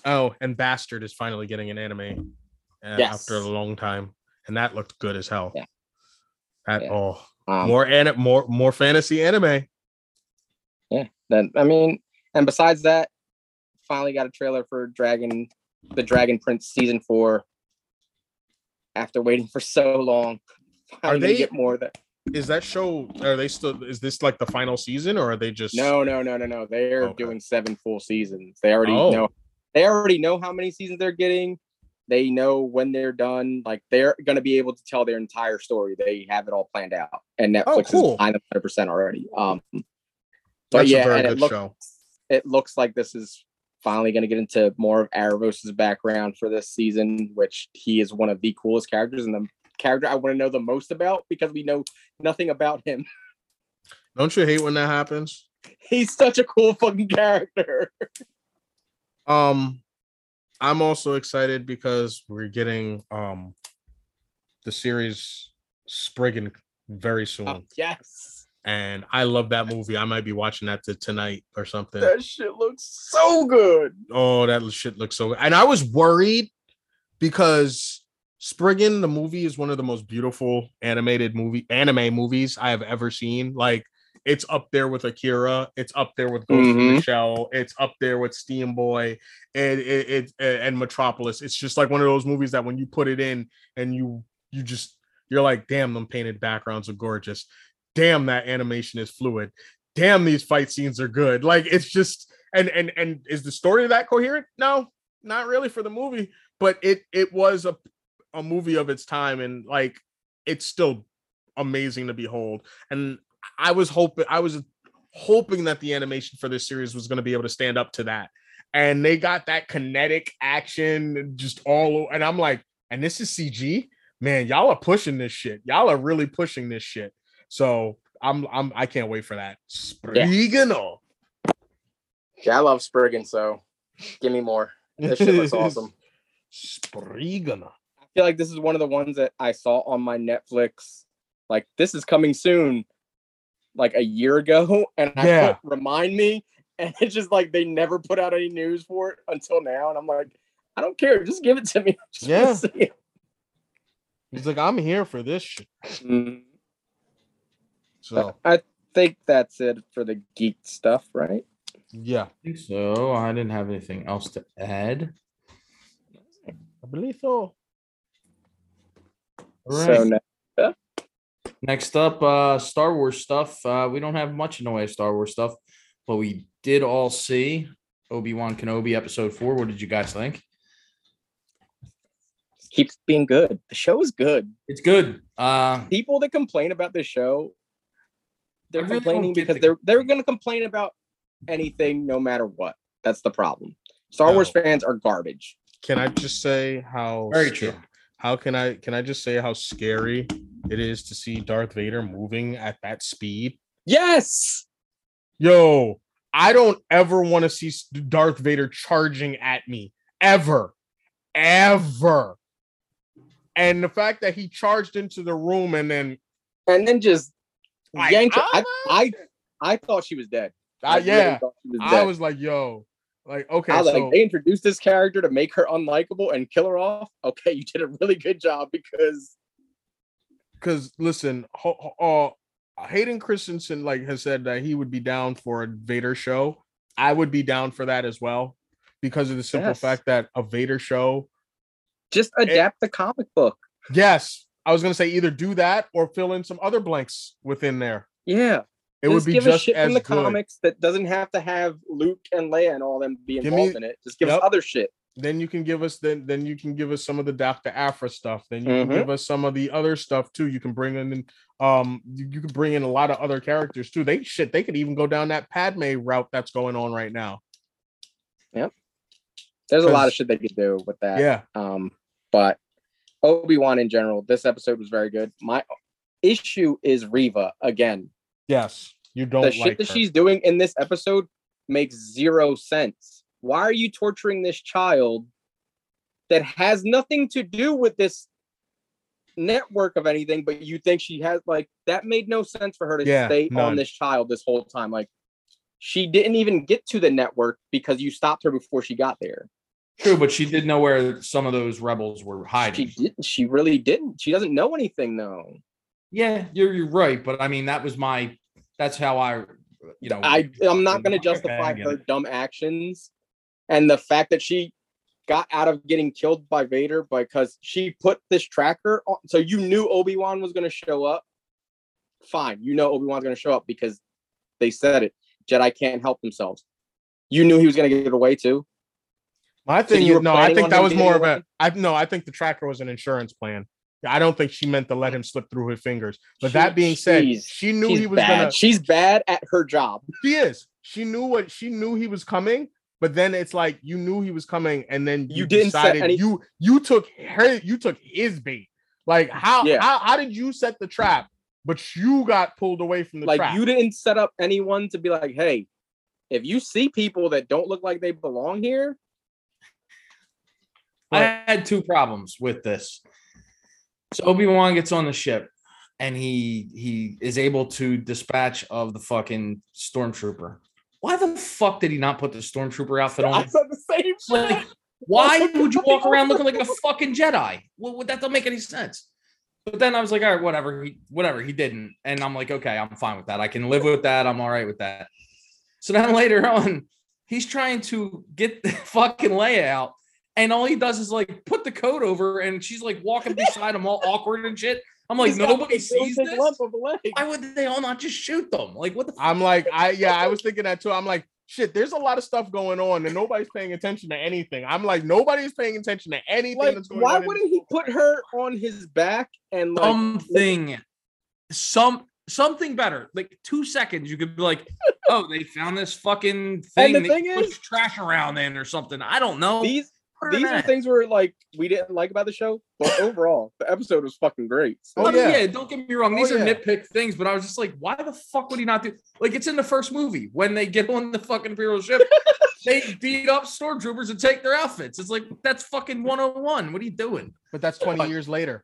Oh, and Bastard is finally getting an anime uh, Yes. after a long time, and that looked good as hell. Yeah. That Yeah. oh, um, more an more more fantasy anime. Yeah. Then I mean, and besides that, finally got a trailer for Dragon, the Dragon Prince season four. After waiting for so long, gonna they- get more that? Is that show? Are they still? Is this like the final season, or are they just? No, no, no, no, no. They're Okay. doing seven full seasons. They already Oh. know. They already know how many seasons they're getting. They know when they're done. Like they're gonna be able to tell their entire story. They have it all planned out, and Netflix Oh, cool. is behind them 100 percent already. Um, That's but yeah, a very and it good looks show. it looks like this is finally going to get into more of Aaravos's background for this season, which he is one of the coolest characters and the character I want to know the most about because we know nothing about him. Don't you hate when that happens? He's such a cool fucking character. Um, I'm also excited because we're getting um the series Spriggan very soon, Oh, yes. And I love that movie. I might be watching that to tonight or something. That shit looks so good. Oh, that shit looks so. Good. And I was worried because Spriggan, the movie, is one of the most beautiful animated movie anime movies I have ever seen. Like it's up there with Akira. It's up there with Ghost in Mhm. the Shell. It's up there with Steam Boy and it, it, and Metropolis. It's just like one of those movies that when you put it in and you you just you're like, damn, them painted backgrounds are gorgeous. Damn, that animation is fluid. Damn, these fight scenes are good. Like it's just and and and is the story that coherent? No, not really for the movie, but it it was a a movie of its time and like it's still amazing to behold. And I was hoping I was hoping that the animation for this series was going to be able to stand up to that. and they got that kinetic action just all and I'm like, and this is CG, man, y'all are pushing this shit. Y'all are really pushing this shit. So I'm I'm I can't wait for that. Sprigano. Yeah, I love Spriggan, so give me more. This shit looks awesome. Sprigano. I feel like this is one of the ones that I saw on my Netflix. Like this is coming soon, like a year ago, and I Yeah. put remind me, and it's just like they never put out any news for it until now, and I'm like, I don't care, just give it to me. I just Yeah. see it. He's like, I'm here for this shit. Mm, So I think that's it for the geek stuff, right? yeah, I think so. I didn't have anything else to add. I believe so. So Right. now, Next up, uh, Star Wars stuff. Uh, we don't have much in the way of Star Wars stuff, but we did all see Obi Wan Kenobi episode four. What did you guys think? keeps being good. The show is good. It's good. Uh, People that complain about the show, they're really complaining because the they're they're going to complain about anything, no matter what. That's the problem. Star Wars fans are garbage. Can I just say how very true. How can I can I just say how scary it is to see Darth Vader moving at that speed? Yes. Yo, I don't ever want to see Darth Vader charging at me ever, ever. And the fact that he charged into the room and then And then just like, yanked her. I, I I thought she was dead. ah, really yeah, thought she was I was like, yo, like okay, I so like, they introduced this character to make her unlikable and kill her off. Okay, you did a really good job because because listen, ho- ho- uh, Hayden Christensen like has said that he would be down for a Vader show. I would be down for that as well because of the simple Yes. fact that a Vader show. just adapt the comic book. Yes, I was gonna say either do that or fill in some other blanks within there. Yeah. It would Just be give just us shit as from the good. comics that doesn't have to have Luke and Leia and all them be involved me- in it. Just give Yep. us other shit. Then you can give us then then you can give us some of the Doctor Aphra stuff. Then you can Mhm. give us some of the other stuff too. You can bring in um you, you can bring in a lot of other characters too. They shit they could even go down that Padme route that's going on right now. Yep. There's a lot of shit they could do with that. Yeah. Um, but Obi Wan in general, this episode was very good. My issue is Reva again. Yes. You don't the like shit that her. she's doing in this episode makes zero sense. Why are you torturing this child that has nothing to do with this network of anything? But you think she has like that made no sense for her to Yeah, stay none. on this child this whole time. Like she didn't even get to the network because you stopped her before she got there. True, but she did know where some of those rebels were hiding. She didn't. She really didn't. She doesn't know anything though. Yeah, you're you're right, but I mean that was my that's how I you know I I'm not going to justify her it. dumb actions and the fact that she got out of getting killed by Vader because she put this tracker on. So you knew Obi Wan was going to show up. Fine, you know Obi Wan's going to show up because they said it. Jedi can't help themselves. You knew he was going to get away too. My thing you is no, I think that was more of a I no, I think the tracker was an insurance plan. I don't think she meant to let him slip through her fingers. But She- that being said, she knew he was bad. gonna She's bad at her job. she is. She knew what she knew he was coming, but then it's like you knew he was coming, and then you, You didn't decided any- you you took her you took his bait. Like how Yeah. how how did you set the trap, but you got pulled away from the like trap? you didn't set up anyone to be like, hey, if you see people that don't look like they belong here, I had two problems with this. So Obi Wan gets on the ship, and he he is able to dispatch of the fucking stormtrooper. Why the fuck did he not put the stormtrooper outfit on? I said the same Like, shit. why would you walk around looking like a fucking Jedi? Well, that don't make any sense. But then I was like, all right, whatever, he, whatever. He didn't, and I'm like, okay, I'm fine with that. I can live with that. I'm all right with that. So then later on, he's trying to get the fucking Leia out, and all he does is like put the coat over, and she's like walking beside him all awkward and shit. I'm like, He's nobody sees this. lump of a leg. Why would they all not just shoot them? Like, what the? I'm like, I yeah, I was thinking that too. I'm like, shit, there's a lot of stuff going on, and nobody's paying attention to anything. I'm like, nobody's paying attention to anything Like, that's going why on. in- wouldn't he put her on his back and like something some something better like two seconds you could be like oh, they found this fucking thing. the they thing push is- trash around in or something. I don't know. These Put it in these are things where like we didn't like about the show, but overall the episode was fucking great. So, Oh, Oh, yeah. yeah. don't get me wrong. Oh, These are yeah. nitpick things, but I was just like, why the fuck would he not do? Like, it's in the first movie when they get on the fucking Imperial ship, they beat up stormtroopers and take their outfits. It's like that's fucking 101. What are you doing? But that's 20 years later.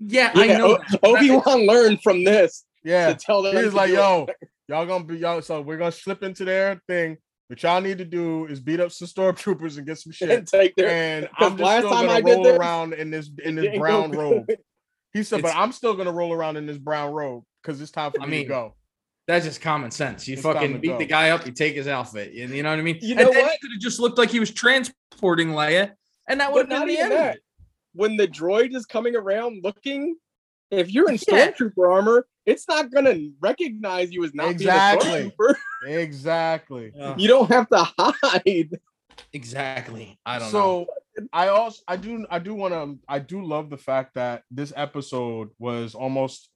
Yeah, I know. O- Obi Wan learned from this Yeah. to tell them. he's like, do it. yo, y'all gonna be y'all. So we're gonna slip into their thing. What y'all need to do is beat up some stormtroopers and get some shit. and take their. And 'cause I'm just last still time gonna I did roll this, around in this in this brown robe. He said, but I'm still gonna roll around in this brown robe because it's time for I me mean, to go. That's just common sense. You It's fucking beat go. the guy up, you take his outfit. You you know what I mean? You and know then what? he could have just looked like he was transporting Leia, and that would have been not the even end. that. When the droid is coming around looking, if you're in Yeah. stormtrooper armor, it's not gonna recognize you as not Exactly. being a stormtrooper. Exactly. You don't have to hide. Exactly. I don't know. so I also I do I do want to um, I do love the fact that this episode was almost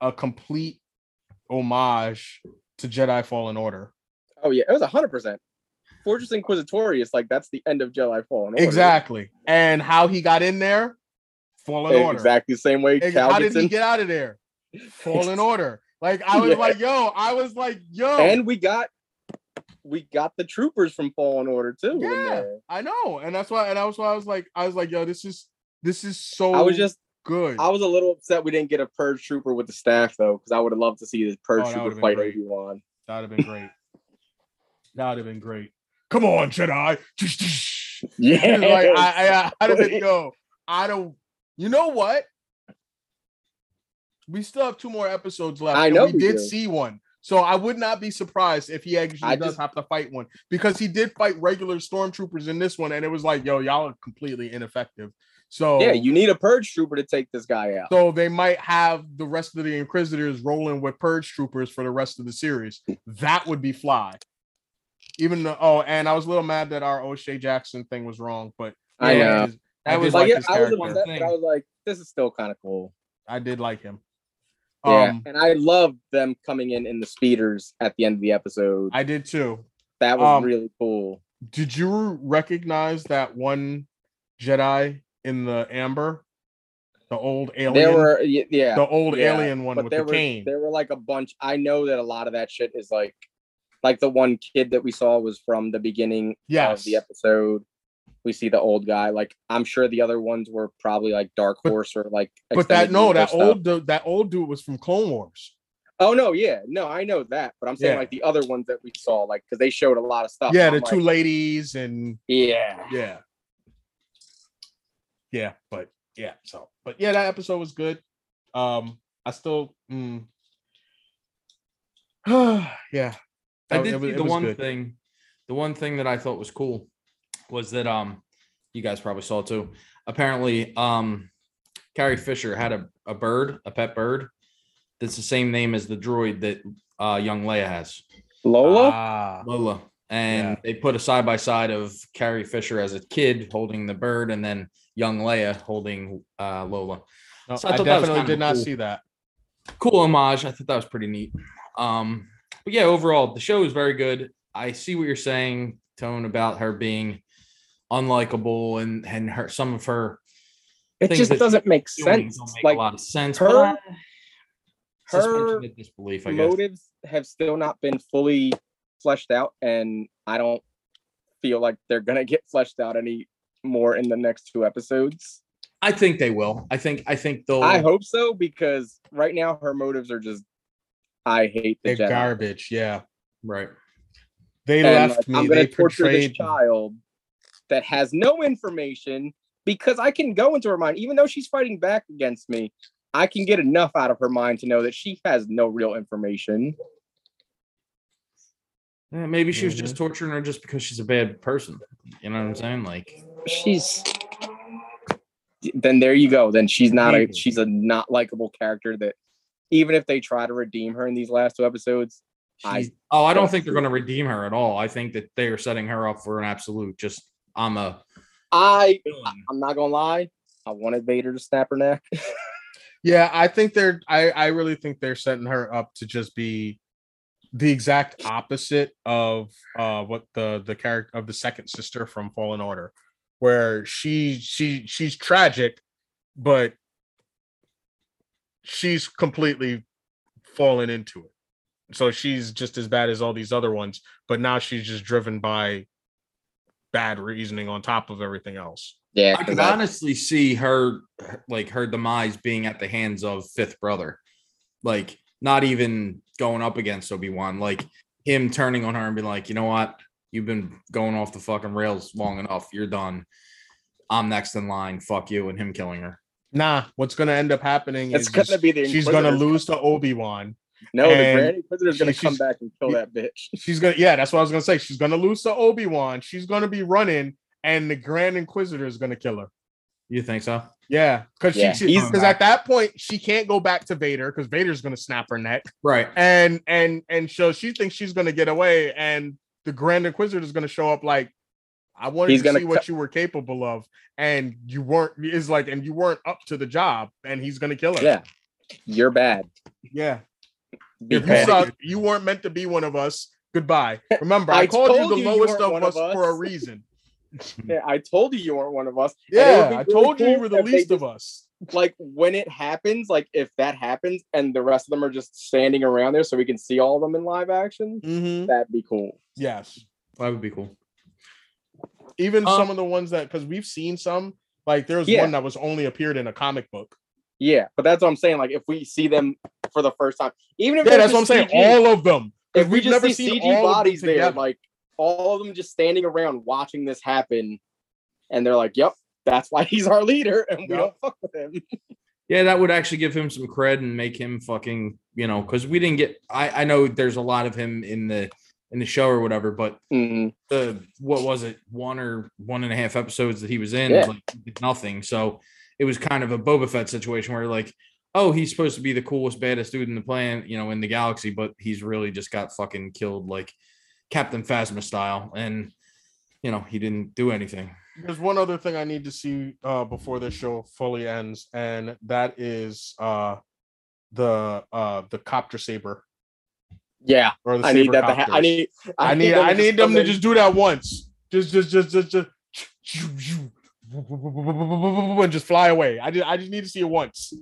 a complete homage to Jedi Fallen Order. Oh yeah, it was hundred percent. Fortress Inquisitorius, like that's the end of Jedi Fallen Order. Exactly. And how he got in there, Fallen Order. Exactly the same way Ex- Cal How did he get out of there? Fallen Order. Like I was Yeah. like, yo, I was like, yo, And we got we got the troopers from Fallen Order too. Yeah. I know, and that's why, and that's why I was like, I was like, yo, this is this is so. I was just good. I was a little upset we didn't get a purge trooper with the staff though, because I would have loved to see this purge Oh, trooper fight. Obi Wan. That'd have been great. That'd have been great. Come on, Jedi. Yeah, like I, I, I'd have been yo. I don't. You know what? We still have two more episodes left. I know we we did do. see one. So I would not be surprised if he actually I does just- have to fight one because he did fight regular stormtroopers in this one, and it was like, yo, y'all are completely ineffective. So yeah, you need a purge trooper to take this guy out. So they might have the rest of the Inquisitors rolling with Purge Troopers for the rest of the series. That would be fly. Even though, oh, and I was a little mad that our O'Shea Jackson thing was wrong, but I know. That I was like, yeah, I was upset, Thing. but I was like, this is still kind of cool. I did like him. Yeah, Um, and I loved them coming in in the speeders at the end of the episode. I did too. that was um, really cool. Did you recognize that one Jedi in the amber, the old alien, There were yeah, the old yeah, alien one with there the were cane? there were like a bunch. I know that a lot of that shit is like, like the one kid that we saw was from the beginning Yes. of the episode. We see the old guy. Like I'm sure the other ones were probably like Dark But- Horse or like. But that no, that stuff. old dude, that old dude was from Clone Wars. Oh no, yeah, no, I know that, but I'm saying Yeah. like the other ones that we saw, like because they showed a lot of stuff. Yeah, the I'm two ladies and yeah, yeah yeah but yeah so but yeah that episode was good um i still mm, yeah I did it was- see it the was one good. thing. The one thing that I thought was cool was that um, you guys probably saw it too. Apparently, um, Carrie Fisher had a, a bird, a pet bird, that's the same name as the droid that uh, young Leia has, Lola. ah, Lola. And Yeah. they put a side by side of Carrie Fisher as a kid holding the bird, and then young Leia holding uh, Lola. no, So I i, thought that was definitely did not cool. see that cool homage. I thought that was pretty neat. Um, but yeah, overall, the show is very good. I see what you're saying, Tone, about her being unlikable and and her some of her it just doesn't make sense. don't make Like a lot of sense. her- but I- her of disbelief, I guess. motives have still not been fully fleshed out, and I don't feel like they're gonna get fleshed out any more in the next two episodes. I think they will. I think I think they'll. I hope so because right now her motives are just I hate the they're Jedi. garbage yeah right. they and left like, me I'm they gonna torture this portrayed child that has no information because I can go into her mind, even though she's fighting back against me. I can get enough out of her mind to know that she has no real information. Yeah, maybe she was Mm-hmm. just torturing her just because she's a bad person. You know what I'm saying? Like, She's then there you go. Then she's not a she's a not likable character that even if they try to redeem her in these last two episodes, I oh, I don't don't think they're going to redeem her at all. I think that they are setting her up for an absolute. Just I'm a I villain. I'm not gonna lie, I wanted Vader to snap her neck. yeah i think they're i i really think they're setting her up to just be the exact opposite of uh what the the character of the second sister from Fallen Order, where she she she's tragic, but she's completely fallen into it. So she's just as bad as all these other ones, but now she's just driven by bad reasoning on top of everything else. Yeah, I could I- honestly see her like her demise being at the hands of fifth brother. Like not even going up against Obi-Wan, like him turning on her and being like, you know what? You've been going off the fucking rails long enough. You're done. I'm next in line. Fuck you, and him killing her. Nah, what's gonna end up happening it's is gonna just- be the she's gonna lose to Obi-Wan. No, the and Grand Inquisitor's gonna come back and kill that bitch. She's gonna yeah, that's what I was gonna say. She's gonna lose to Obi-Wan. She's gonna be running, and the Grand Inquisitor is gonna kill her. You think so? Yeah, because Yeah, she he's because at that point she can't go back to Vader because Vader's gonna snap her neck, Right. and and and so she thinks she's gonna get away, and the Grand Inquisitor is gonna show up like, I wanted He's to gonna see what cut- you were capable of, and you weren't. Is like, and you weren't up to the job, and he's gonna kill her. Yeah, you're bad. yeah. Be If you bad. suck, you weren't meant to be one of us. Goodbye. Remember, I, I called you the you you lowest of one us for a reason. Yeah, I told you you weren't one of us. And it would Yeah, be I really told you you were the least just- of us. Like when it happens, like if that happens and the rest of them are just standing around there so we can see all of them in live action, Mm-hmm. that'd be cool. Yes. That would be cool. Even Um, some of the ones that because we've seen some, like there was Yeah. one that was only appeared in a comic book. Yeah, but that's what I'm saying. Like if we see them for the first time, even if Yeah, that's what I'm just saying. CG, All of them. if we just never see seen CG bodies there, like all of them just standing around watching this happen, and they're like, "Yep, that's why he's our leader, and we Yep. don't fuck with him." Yeah, that would actually give him some cred and make him fucking, you know, because we didn't get. I I know there's a lot of him in the in the show or whatever, but Mhm. the what was it, one or one and a half episodes that he was in, Yeah. like nothing. So it was kind of a Boba Fett situation where like, oh, he's supposed to be the coolest, baddest dude in the planet, you know, in the galaxy, but he's really just got fucking killed like Captain Phasma style, and you know he didn't do anything. There's one other thing I need to see uh before this show fully ends, and that is uh the uh the copter saber Yeah, or the I need that. To ha- I copters. need. I need I need them come to just do that once. Just just just just just and just fly away. I just I just need to see it once.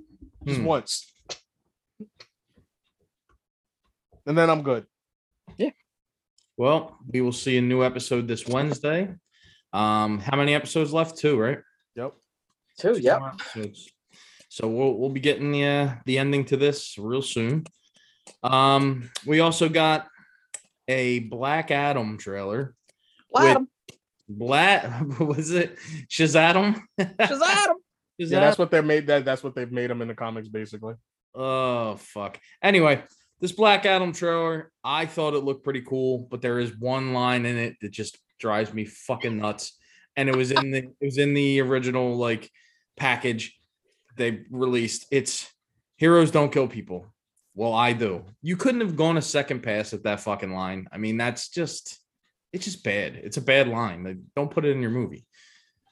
Just Hmm. once. And then I'm good. Yeah. Well, we will see a new episode this Wednesday. Um, how many episodes left? Two, right? Yep. Two. Two Yep. episodes. So we'll we'll be getting the uh, the ending to this real soon. Um, we also got a Black Adam trailer. Adam. Black was it Shazadam? Shazam. Yeah, that's what they made that that's what they've made them in the comics basically. Oh fuck. Anyway, this Black Adam trailer, I thought it looked pretty cool, but there is one line in it that just drives me fucking nuts. And it was in the it was in the original like package they released. It's heroes don't kill people. Well, I do. You couldn't have gone a second pass at that fucking line. I mean, that's just it's just bad. It's a bad line. Like, don't put it in your movie.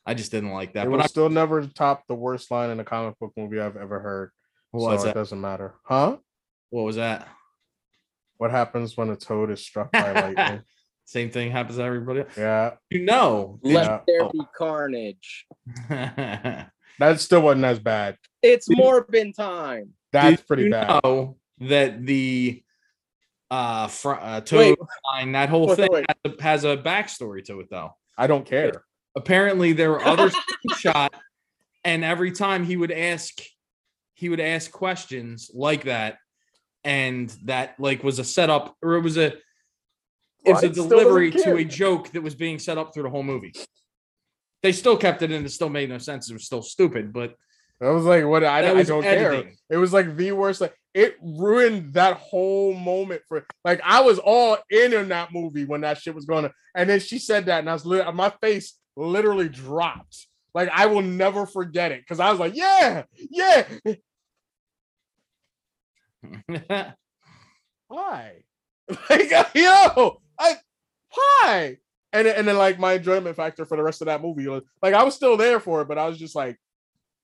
I just didn't like that. It But I still never top the worst line in a comic book movie I've ever heard. what so it that? doesn't matter. Huh? What was that? What happens when a toad is struck by lightning? Same thing happens to everybody. Yeah. You know. Let Yeah. there be carnage. That still wasn't as bad. It's Did- Morbin time. That's Did pretty you bad. Know that the uh, fr- uh Wait. toad line, that whole Wait, thing wait. Has, a, has a backstory to it, though. I don't care. Apparently, there were others shot, and every time he would ask, he would ask questions like that, and that like was a setup or it was a it was What? a delivery to a joke that was being set up through the whole movie. They still kept it in. It still made no sense. It was still stupid, but I was like, what? I, I don't care. It was like the worst. Like it ruined that whole moment for. Like I was all in in that movie when that shit was going on, and then she said that, and I was my face literally dropped. Like I will never forget it because I was like, yeah, yeah. Why? Like yo, I why? And then- and then like my enjoyment factor for the rest of that movie was like I was still there for it, but I was just like,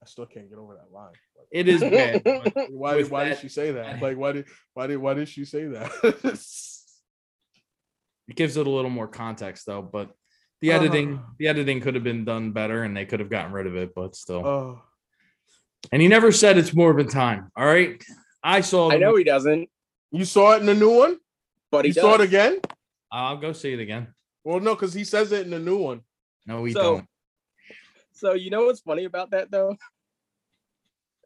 I still can't get over that line. Like, it is bad. but why with why did she say that? Like why did why did why did she say that? It gives it a little more context though, but the Uh-huh. editing, the editing could have been done better and they could have gotten rid of it, but still. Oh, and he never said it's Morbin time. All right. I saw I the- know he doesn't, you saw it in the new one. but he You saw it again. I'll go see it again. Well, no, because he says it in the new one. No, we So- don't. So you know what's funny about that though?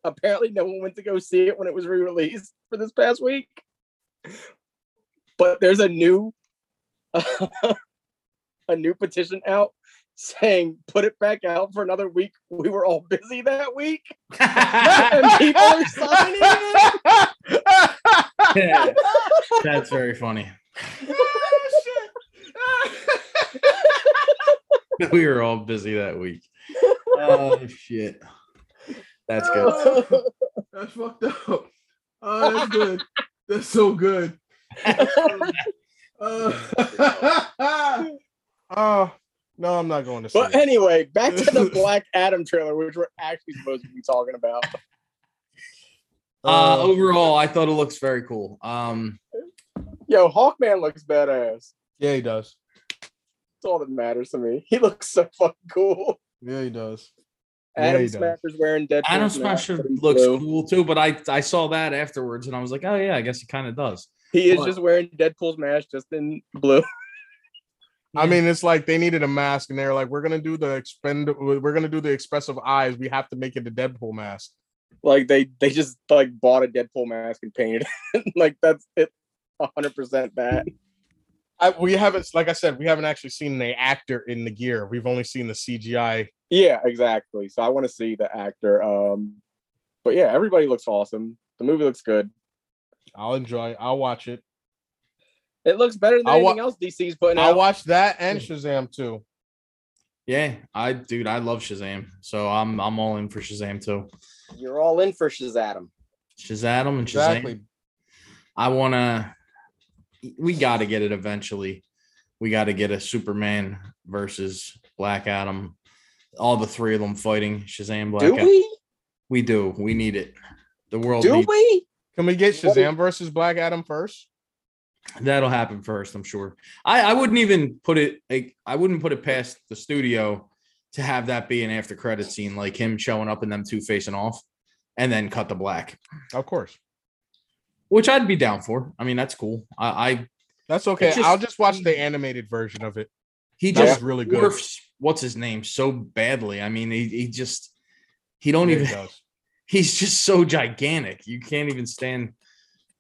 Apparently, no one went to go see it when it was re-released for this past week. But there's a new, a new petition out saying put it back out for another week. We were all busy that week, and people are signing it. That's very funny. we were all busy that week. Oh shit. That's good. That's fucked up. Oh, that's good. That's so good. Uh, oh, no, I'm not going to see But it. anyway, back to the Black Adam trailer, which we're actually supposed to be talking about. Uh, overall, I thought it looks very cool. Um, Yo, Hawkman looks badass. yeah, he does. That's all that matters to me. He looks so fucking cool. Yeah, he does. Yeah, Adam he does. Smasher's wearing Deadpool. Adam Smasher looks cool too, but I I saw that afterwards and I was like, oh yeah, I guess he kind of does. He is What? just wearing Deadpool's mask just in blue. I mean, it's like they needed a mask, and they're like, "We're gonna do the expend, we're gonna do the expressive eyes. We have to make it a Deadpool mask." Like they they just like bought a Deadpool mask and painted it. like that's it. hundred percent that. I, we haven't, like I said, we haven't actually seen the actor in the gear. We've only seen the CGI. Yeah, exactly. So I want to see the actor. Um, but yeah, everybody looks awesome. The movie looks good. I'll enjoy. It. I'll watch it. It looks better than I'll wa- anything else DC's putting out. I'll out. watch that and Shazam too. Yeah, I dude, I love Shazam, so I'm I'm all in for Shazam too. You're all in for Shazam. Shazam and Shazam. Exactly. I want to. We got to get it eventually. We got to get a Superman versus Black Adam. All the three of them fighting Shazam, Black Do Adam. we? We do. We need it. The world Do needs. we? Can we get Shazam versus Black Adam first? That'll happen first, I'm sure. I, I wouldn't even put it like I wouldn't put it past the studio to have that be an after credit scene, like him showing up and them two facing off, and then cut the black, Of course. Which I'd be down for. I mean, that's cool. I, I That's okay. Just- I'll just watch the animated version of it. he That's just really good. what's his name so badly. I mean, he, he just he don't Yeah, he even does. he's just so gigantic. You can't even stand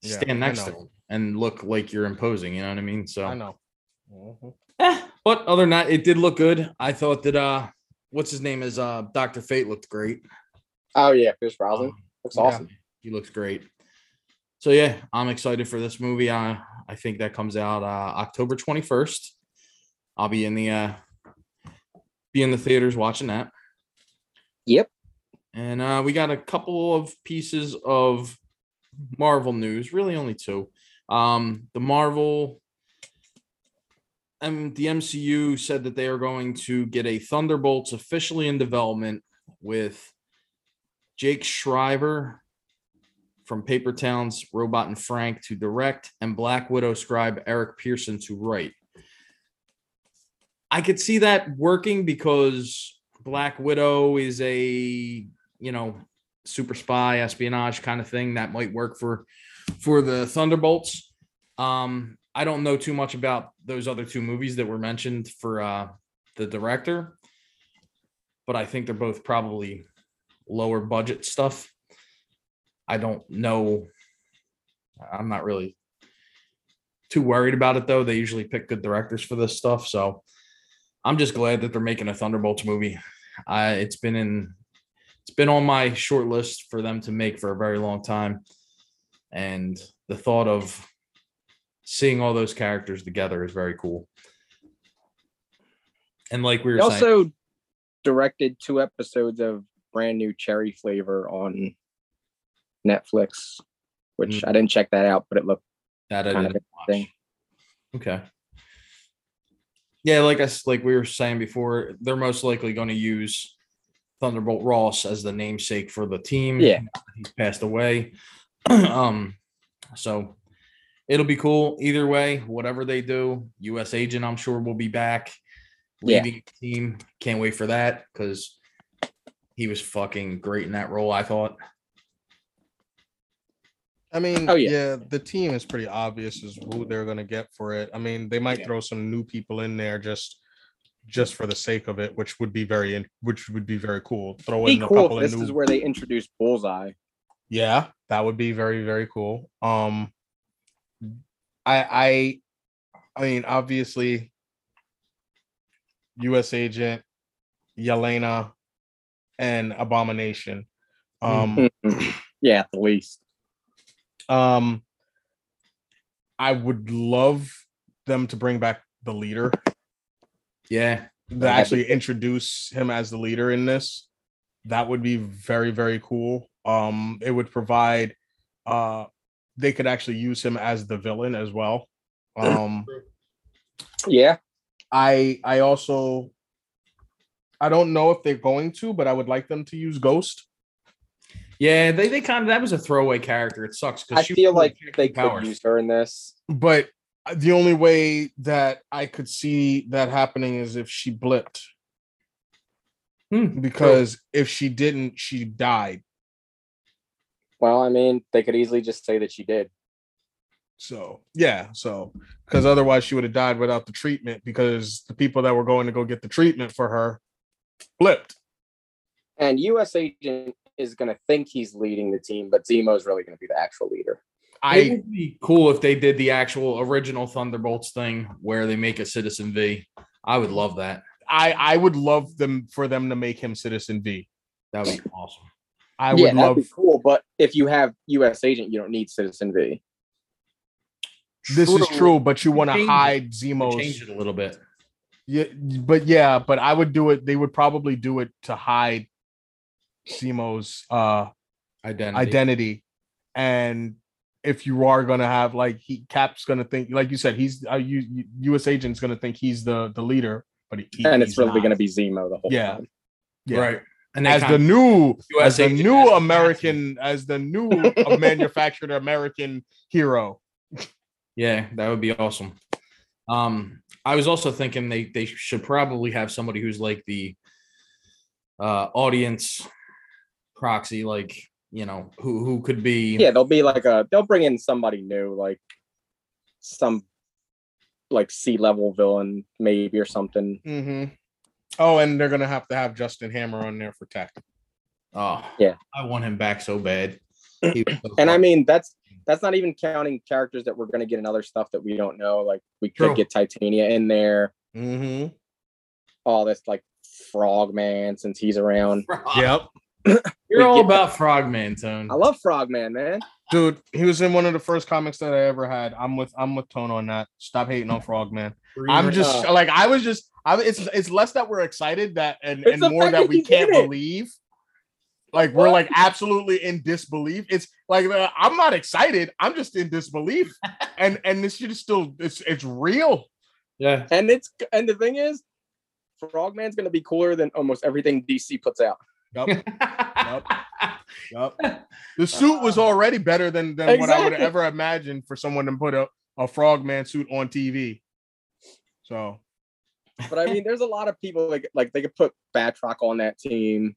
Yeah, stand I next to him and look like you're imposing. You know what I mean? So I know. Mhm. Eh, but other than that, it did look good. I thought that uh what's his name is uh Dr. Fate looked great. Oh yeah, Fish Rosin Um, looks yeah, awesome. He looks great. So yeah, I'm excited for this movie. Uh, I think that comes out uh October 21st. I'll be in the uh be in the theaters watching that. Yep. And uh we got a couple of pieces of Marvel news, really only two. Um the Marvel and the MCU said that they are going to get a Thunderbolts officially in development with Jake Schreier from Paper Towns, Robot and Frank to direct, and Black Widow scribe Eric Pearson to write. I could see that working because Black Widow is a, you know, super spy espionage kind of thing that might work for for the Thunderbolts. Um, I don't know too much about those other two movies that were mentioned for uh the director, but I think they're both probably lower budget stuff. I don't know. I'm not really too worried about it though. They usually pick good directors for this stuff, so I'm just glad that they're making a Thunderbolts movie. I it's been in it's been on my short list for them to make for a very long time. And the thought of seeing all those characters together is very cool. And like we were saying, also directed two episodes of brand new cherry flavor on Netflix, which Mm. I didn't check that out, but it looked that kind of didn't watch. Okay. Yeah, like us, like we were saying before, they're most likely going to use Thunderbolt Ross as the namesake for the team. Yeah. he's passed away. um, so it'll be cool either way. Whatever they do, U.S. agent, I'm sure will be back Yeah. leading the team. Can't wait for that because he was fucking great in that role. I thought. I mean, Oh, yeah. yeah. the team is pretty obvious as who they're gonna get for it. I mean, they might Yeah. throw some new people in there just just for the sake of it, which would be very in- which would be very cool. Throw Be in a cool couple this new is where they introduce Bullseye. Yeah, that would be very very cool. Um I I I mean obviously US agent Yelena and Abomination. Um yeah, at the least. Um I would love them to bring back the leader. Yeah, to actually introduce him as the leader in this. That would be very very cool. Um it would provide uh they could actually use him as the villain as well. Um Yeah. i i also i don't know if they're going to but i would like them to use ghost yeah. They they kind of that was a throwaway character. It sucks because I because feel like they could use her in this. but the only way that i could see that happening is if she blipped Hmm, because if she didn't she died Well, I mean, they could easily just say that she did. So yeah, so because otherwise she would have died without the treatment because the people that were going to go get the treatment for her flipped. And US agent is gonna think he's leading the team, but Zemo is really gonna be the actual leader. It I would be cool if they did the actual original Thunderbolts thing where they make a Citizen V. I would love that. I I would love them for them to make him Citizen V. That would be awesome. I yeah, would that'd love be cool. But if you have US agent, you don't need Citizen V. this is true, but you want to Change it. hide Change it a little bit. yeah, but yeah, but I would do it. They would probably do it to hide Zemo's uh Identity. identity and if you are gonna have like he cap's gonna think like you said he's a U, U.S. agent's gonna think he's the the leader but he, and he's it's really not. gonna be Zemo the whole Yeah. time. yeah. Right. And as the new US as the new as the American as the new uh, manufactured American hero. Yeah, that would be awesome. Um, I was also thinking they they should probably have somebody who's like the uh audience proxy, like you know, who who could be Yeah, they'll be like a they'll bring in somebody new, like some like sea level villain, maybe or something. Mm-hmm. Oh, and they're gonna have to have Justin Hammer on there for tech. oh Yeah. I want him back so bad. So And I mean that's that's not even counting characters that we're gonna get in other stuff that we don't know. Like we could True. get Titania in there, Mm-hmm. all this like Frogman since he's around. Frog. Yep. You're all about Frogman, Tone. I love Frogman, man. Dude, he was in one of the first comics that I ever had. I'm with I'm with Tone on that. Stop hating on Frogman. I'm just like I was just I it's it's less that we're excited that and, It's and more that that we can't believe. Like we're like absolutely in disbelief. It's like uh, I'm not excited. I'm just in disbelief. and and this shit is still it's it's real. yeah. And it's and the thing is, Frogman's gonna be cooler than almost everything DC puts out. Yup. Yup. The suit was already better than, than what I would have ever imagined for someone to put a, a frogman suit on TV. So But I mean, there's a lot of people like like they could put Batroc on that team.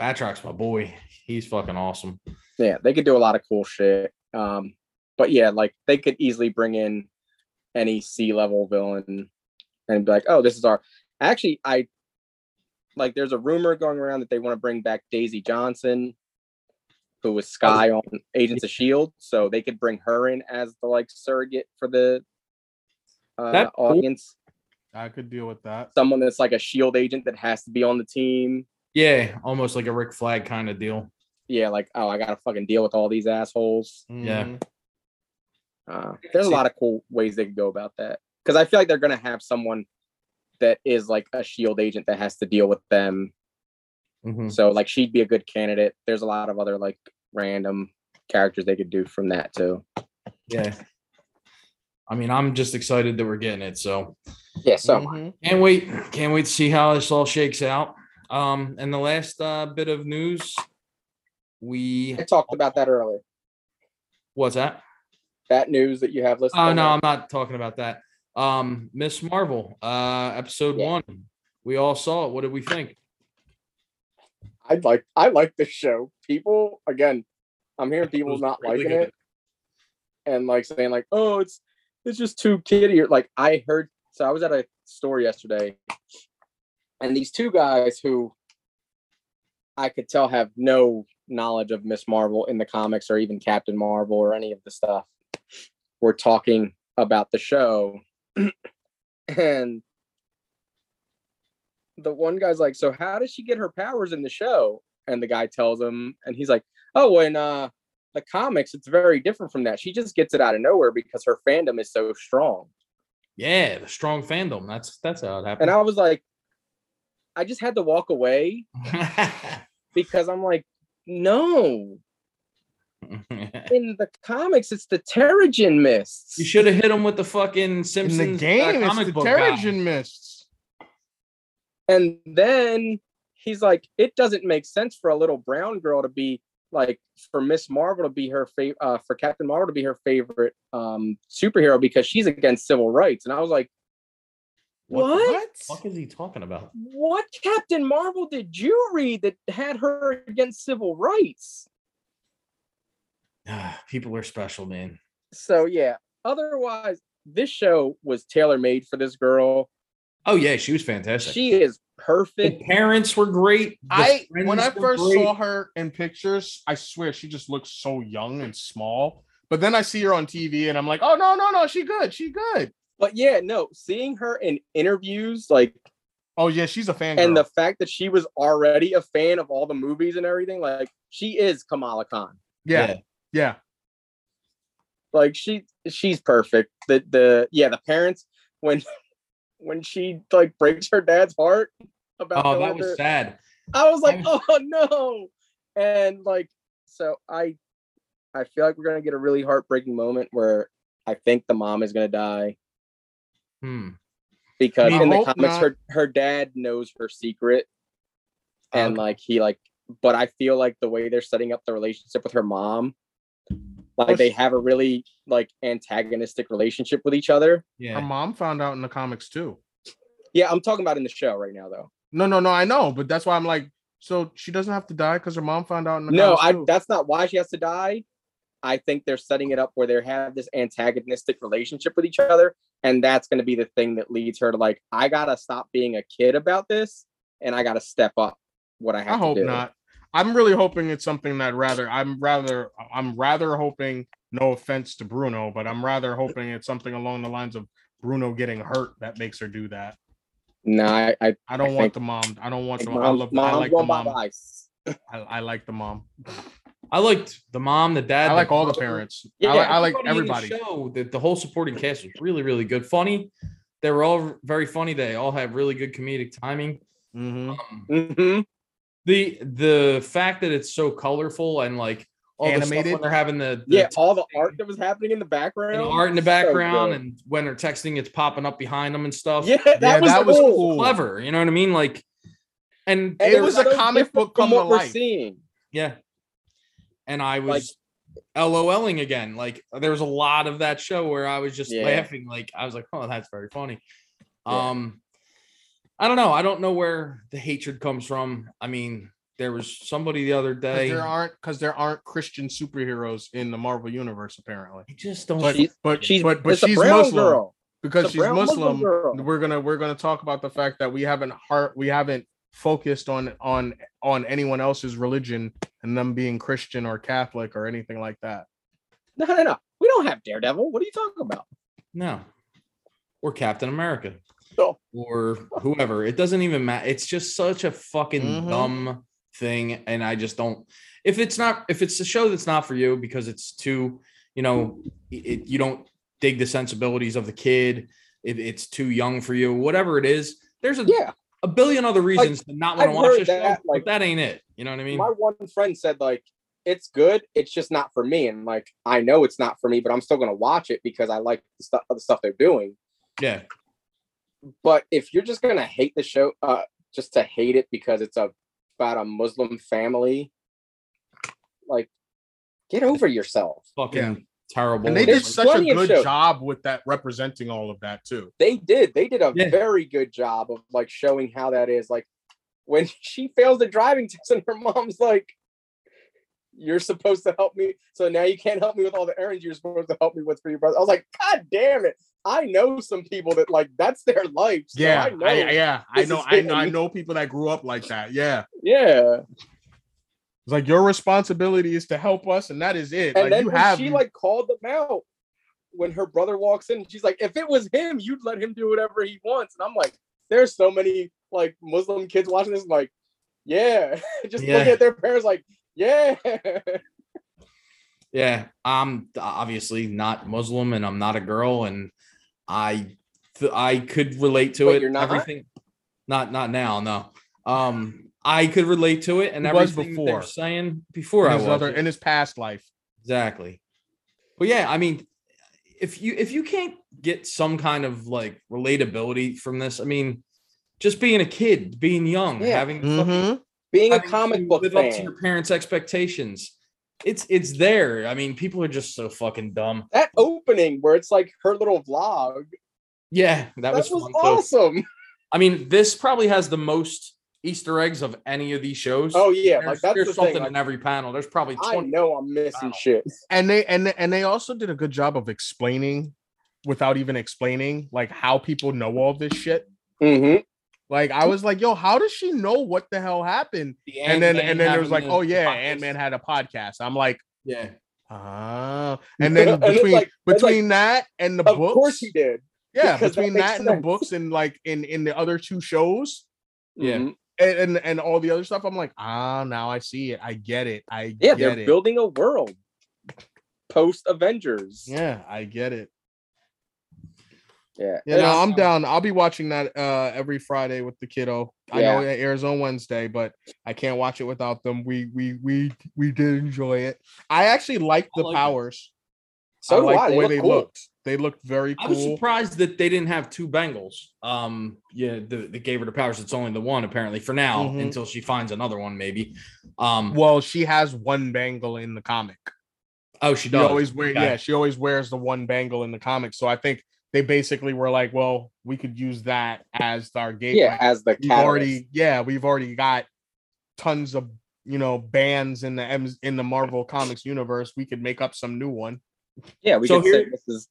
Batroc's my boy. He's fucking awesome. Yeah, they could do a lot of cool shit. Um, but yeah, like they could easily bring in any sea level villain and be like, oh, this is our. Actually, I like. There's a rumor going around that they want to bring back Daisy Johnson, who was Skye on Agents of Shield, so they could bring her in as the like surrogate for the uh, That's cool. audience. I could deal with that. Someone that's like a Shield agent that has to be on the team. Yeah, almost like a Rick Flag kind of deal. Yeah, like oh, I gotta fucking deal with all these assholes. Yeah. Mhm. Uh, there's a lot of cool ways they could go about that because I feel like they're gonna have someone that is like a shield agent that has to deal with them. Mhm. So like she'd be a good candidate. There's a lot of other like random characters they could do from that too. Yeah. I mean, I'm just excited that we're getting it. So Yeah. So Mhm. can't wait. Can't wait to see how this all shakes out. Um, and the last uh, bit of news, we I talked about that earlier. what's that? that news that you have listed? Oh no, there? I'm not talking about that. Um, Miss Marvel, uh, episode Yeah. one. We all saw it. What did we think? I like I like this show. People again, I'm hearing people not really liking good. it and like saying like, oh, it's it's just too kiddie. Or like I heard so I was at a store yesterday, and these two guys who I could tell have no knowledge of Miss Marvel in the comics or even Captain Marvel or any of the stuff were talking about the show. and the one guy's like, So how does she get her powers in the show? And the guy tells him, and he's like, Oh, in uh the comics, it's very different from that. She just gets it out of nowhere because her fandom is so strong. Yeah, the strong fandom. That's that's how it happened. And. I was like, I just had to walk away because I'm like, no. In the comics, it's the Terrigen mists. you should have hit him with the fucking Simpsons In Simpsons the uh, game, it's comic the book guy. Terrigen mists. And then he's like, it doesn't make sense for a little brown girl to be like for Miss Marvel to be her favorite, uh, for Captain Marvel to be her favorite um, superhero because she's against civil rights. And I was like, what? the fuck is he talking about? What Captain Marvel did you read that had her against civil rights? Ah, people are special, man. So yeah. Otherwise, this show was tailor made for this girl. Oh yeah, she was fantastic. She is the perfect. parents were great. The I when I first great. saw her in pictures, I swear she just looks so young and small. But then I see her on TV and I'm like, oh no, no, no, she good, she good. But yeah, no, seeing her in interviews, like, Oh yeah, she's a fan. and girl. the fact that she was already a fan of all the movies and everything, like, she is Kamala Khan. yeah, yeah, Like, she she's perfect. The the yeah, the parents when when she like breaks her dad's heart about Oh, that was other- sad. I was like, oh no. And like, so I I feel like we're gonna get a really heartbreaking moment where I think the mom is gonna die Hmm. because I in the comics not. her her dad knows her secret. And Okay. like he like but I feel like the way they're setting up the relationship with her mom, like they have a really like antagonistic relationship with each other. Yeah. her Yeah. mom found out in the comics too. Yeah, I'm talking about in the show right now though. No, no, no, I know, but that's why I'm like, so she doesn't have to die because her mom found out in the No, comics I too. that's not why she has to die. I think they're setting it up where they have this antagonistic relationship with each other, and that's going to be the thing that leads her to like, I gotta stop being a kid about this, and I gotta step up what I have I hope to do. not. I'm really hoping it's something that rather I'm rather I'm rather hoping no offense to Bruno, but I'm rather hoping it's something along the lines of Bruno getting hurt that makes her do that. No, I, I I don't I want think- the mom. I don't want the mom. I mom, I like the mom. I, I like the mom. I liked the mom, the dad. I like all the parents. Yeah, I, like, I like in the everybody. show, the, the whole supporting cast was really, really good. Funny. They were all very funny. They all have really good comedic timing. Mhm. Um, hmm the the fact that it's so colorful and like all the stuff Animated? when they're having the, the Yeah, all the art that was happening in the background. and art in the background good. and when they're texting it's popping up behind them and stuff yeah, that, Yeah, was, that was cool. cool. clever you know what i mean like and, And It they're was a comic book from come what to we're life. seeing. yeah and i Like- was loling again like there was a lot of that show where i was just Yeah. laughing like i was like oh that's very funny Yeah. um i don't know i don't know where the hatred comes from i mean there was somebody the other day there aren't because there aren't Christian superheroes in the Marvel universe apparently. I just don't But She- but She's but but she's Muslim girl. because she's Muslim Muslim. girl. We're gonna we're gonna talk about the fact that we haven't heart we haven't focused on on on anyone else's religion and them being Christian or Catholic or anything like that. No, no, no. We don't have Daredevil. What are you talking about? No. Or Captain America. Or whoever. It doesn't even matter. It's just such a fucking Mhm. dumb thing. And I just don't if it's not if it's a show that's not for you because it's too, you know, it, you don't dig the sensibilities of the kid, if it's too young for you, whatever it is, there's a, Yeah, a billion other reasons to not want to watch this show, like- but that ain't it. You know what I mean? my one friend said like it's good. It's just not for me, and like I know it's not for me, but I'm still gonna watch it because I like the stuff the stuff they're doing. yeah. But if you're just gonna hate the show, uh, just to hate it because it's a, about a Muslim family, like get over yourself. Fucking terrible. And they did There's such a good job with that representing all of that too. They did. They did a Yeah. very good job of like showing how that is. Like when she fails the driving test and her mom's like, You're supposed to help me. So now you can't help me with all the errands you're supposed to help me with for your brother. I was like, God damn it. I know some people that like that's their life. So Yeah, I know. I, yeah, I know, I know, I know people that grew up like that. Yeah, yeah. it's like your responsibility is to help us, and that is it. And like then you have, she like called them out when her brother walks in, she's like, if it was him, you'd let him do whatever he wants. And I'm like, there's so many like Muslim kids watching this, like, yeah, just Yeah. looking at their parents like, yeah. Yeah, I'm obviously not Muslim and I'm not a girl, and I th- I could relate to Wait, it. you're not? Everything, not not now, no. Um, I could relate to it and He was everything before. they're saying before I in was his other in his past life. exactly. But yeah, I mean, if you if you can't get some kind of like relatability from this, I mean, just being a kid, being young, Yeah. having Mm-hmm. fucking Being a comic to book live up to your parents' expectations. It's it's there. I mean, people are just so fucking dumb. that opening where it's like her little vlog, Yeah, that, that, was, was, fun too. awesome. I mean, this probably has the most Easter eggs of any of these shows. Oh yeah, there's, like that's there's the something thing. in Like, every panel. There's probably I know I'm missing Wow. shit. and they and they- and they also did a good job of explaining without even explaining like how people know all this shit. hmm Like I was like, yo, how does she know what the hell happened? The And then and then it was like, oh yeah, the. Ant Man had a podcast. I'm like, Yeah, ah, and then And it's between like- it's like, between that and the Of books, of course he did. yeah, because that between that and the books and like in in the other two shows Yeah. Mhm. and and, and all the other stuff, I'm like, ah, now I see it. I get it. I Yeah, get they're it. building a world post Avengers. yeah, I get it. Yeah. Yeah, no, I'm down. I'll be watching that uh every Friday with the kiddo. I know it airs on Wednesday, but I can't watch it without them. We we we we did enjoy it. I actually liked I the like it. powers. so I do liked I. the way look they cool. looked. They looked very I was surprised that they didn't have two bangles. Um, yeah, the, they gave her the powers. It's only the one apparently for now Mhm. until she finds another one, maybe. Um, Well, she has one bangle in the comic. oh, she She does. always wear Okay. yeah, she always wears the one bangle in the comic. So I think they basically were like, well, we could use that as our gateway. Yeah, as the we've catalyst. already yeah we've already got tons of you know bands in the M in the Marvel Comics universe. We could make up some new one. Yeah, we So could say this is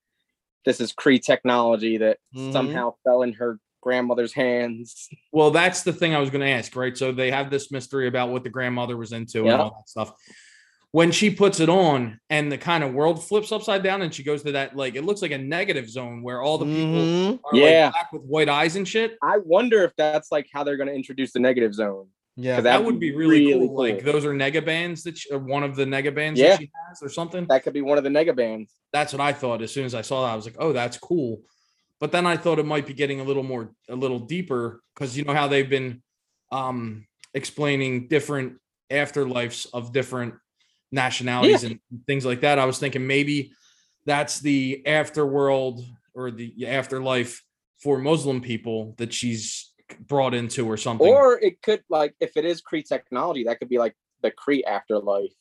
this is Kree technology that Mhm. somehow fell in her grandmother's hands. Well, that's the thing I was going to ask, right? So they have this mystery about what the grandmother was into Yeah. and all that stuff. When she puts it on and the kind of world flips upside down and she goes to that, like, it looks like a negative zone where all the people Mhm. are Yeah. like black with white eyes and shit. I wonder if that's like how they're going to introduce the negative zone. Yeah, That That'd be be really, really cool. Like, those are nega bands that, she, one of the nega bands Yeah. that she has or something. That could be one of the nega bands. That's what I thought. As soon as I saw that, I was like, oh, that's cool. But then I thought it might be getting a little more, a little deeper because you know how they've been um explaining different afterlives of different nationalities and things like that. I was thinking maybe that's the afterworld or the afterlife for Muslim people that she's brought into or something. Or it could like if it is Kree technology, that could be like the Kree afterlife.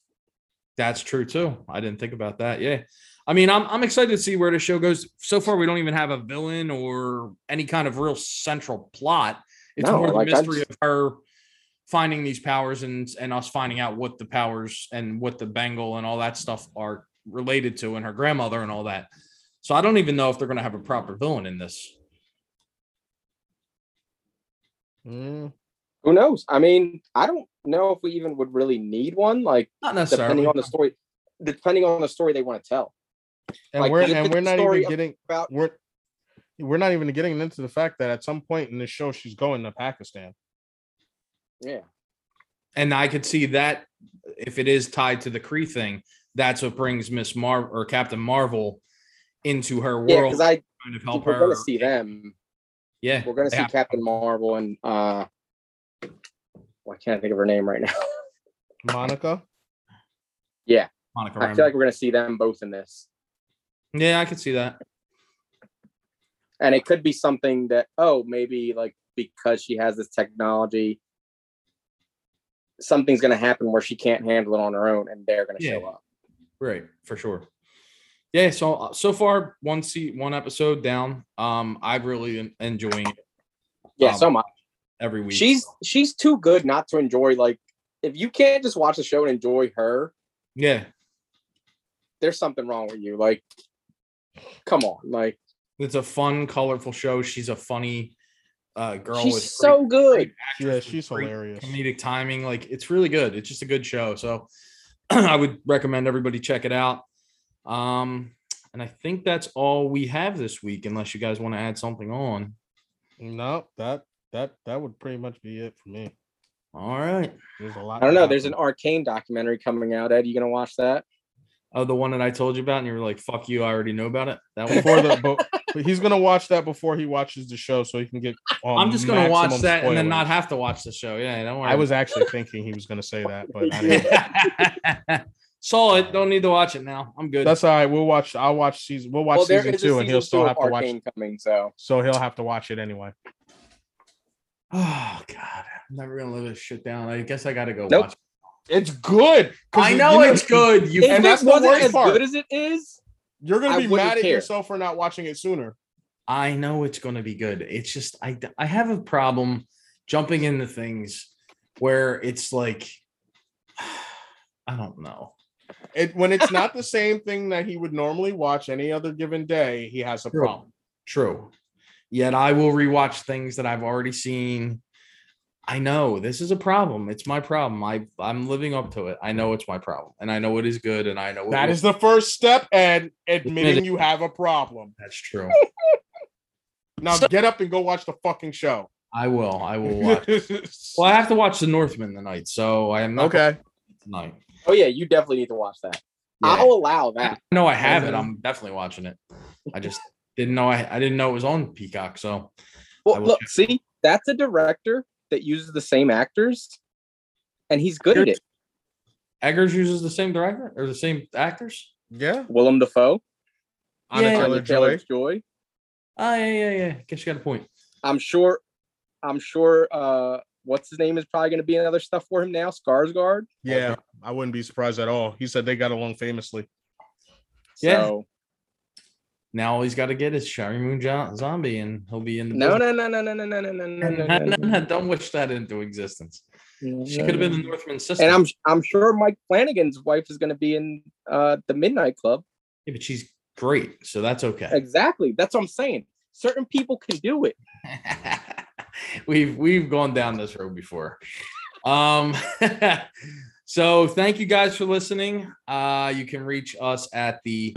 That's true too. I didn't think about that. Yeah. I mean, I'm I'm excited to see where the show goes. So far, we don't even have a villain or any kind of real central plot. It's No, more the like, I mystery just- of her finding these powers and and us finding out what the powers and what the bangle and all that stuff are related to and her grandmother and all that. So I don't even know if they're going to have a proper villain in this. Mm. Who knows? I mean, I don't know if we even would really need one. Like Not necessarily. depending on the story, depending on the story they want to tell. and Like, we're and we're not even getting About we're we're not even getting into the fact that at some point in the show she's going to Pakistan. Yeah, and I could see that if it is tied to the Kree thing, that's what brings Miss Mar or Captain Marvel into her world. yeah, because I kind of help we're her. gonna see them. Yeah, We're gonna see have- Captain Marvel and uh, well, I can't think of her name right now. Monica. Yeah, Monica I Rambeau. feel like we're gonna see them both in this. yeah, I could see that. and it could be something that oh maybe like because she has this technology something's going to happen where she can't handle it on her own and they're going to show up Right, for sure. Yeah, so uh, so far one seat, one episode down. Um, I'm really en- enjoying it Yeah, Um, so much. every week. She's she's too good not to enjoy. Like, if you can't just watch the show and enjoy her, yeah, there's something wrong with you. Like, come on, like it's a fun, colorful show. She's a funny uh girl. with she's so good. great Yeah, she's hilarious. Comedic timing, like it's really good. It's just a good show. So I would recommend everybody check it out. Um, and I think that's all we have this week, unless you guys want to add something on. No, that that that would pretty much be it for me. All right. There's a lot. I don't know. to There's an arcane documentary coming out. Ed, you gonna watch that? Oh, the one that I told you about, and you were like, "Fuck you! I already know about it." That one. before the but, but he's gonna watch that before he watches the show so he can get. Um, I'm just gonna watch maximum that and then not have to watch the show. Yeah, don't worry. I was actually thinking he was gonna say that, but I didn't. saw it. Don't need to watch it now. I'm good. That's all right. We'll watch. I'll watch season. We'll watch well, season is a two, and he'll still have to watch. Arcane coming. So So he'll have to watch it anyway. oh god, I'm never gonna live this shit down. I guess I gotta go Nope. watch. It's good. I you- know it's good. You if And it that's the wasn't worst as part. good as it is, You're gonna be mad at care. yourself for not watching it sooner. I know it's going to be good. It's just I I have a problem jumping into things where it's like I don't know. It when it's not the same thing that he would normally watch any other given day, he has a True. problem. True. Yet I will rewatch things that I've already seen. I know this is a problem. It's my problem. I I'm living up to it. I know it's my problem, and I know it is good, and I know it That will- is the first step, And admitting it. you have a problem. that's true. Now get up and go watch the fucking show. I will. I will watch. well, I have to watch The Northman tonight, so I am not okay. tonight. oh yeah, you definitely need to watch that. Yeah. I'll allow that. No, I have it. Mhm. I'm definitely watching it. I just didn't know I, I didn't know it was on Peacock. So Well, look, check. see, that's a director that uses the same actors, and he's good at it. Eggers uses the same director or the same actors. Yeah. Willem Dafoe, Anna Yeah. Taylor Anya Joy. Taylor Joy. Oh yeah, yeah, yeah. Guess you got a point. I'm sure. I'm sure. Uh, what's his name is probably going to be in other stuff for him now. Skarsgård. Yeah, I wouldn't be surprised at all. He said they got along famously. Yeah. So, Now all he's got to get is Sheri Moon Jo- Zombie, and he'll be in the. no, no, no, no, no, no, no, no, no, no, No, no, no, no, no, Don't wish that into existence. no, She could have been the Northman sister. And I'm I'm sure Mike Flanagan's wife is going to be in uh the Midnight Club. yeah, but she's great, so that's okay. Exactly. That's what I'm saying. Certain people can do it. we've we've gone down this road before. Um so thank you guys for listening. Uh you can reach us at the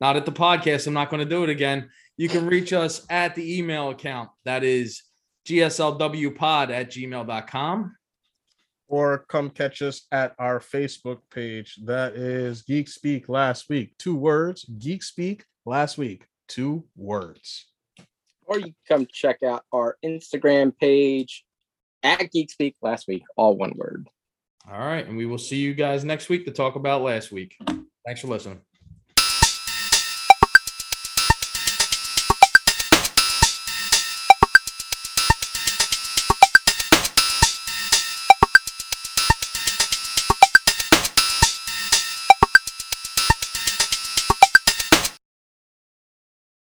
not at the podcast. I'm not going to do it again. You can reach us at the email account that is gslwpod at gmail.com. Or come catch us at our Facebook page. That is Geek Speak last week. Two words. Geek Speak last week. Two words. Or you can come check out our Instagram page at Geek Speak last week. All one word. All right, and we will see you guys next week to talk about last week. Thanks for listening.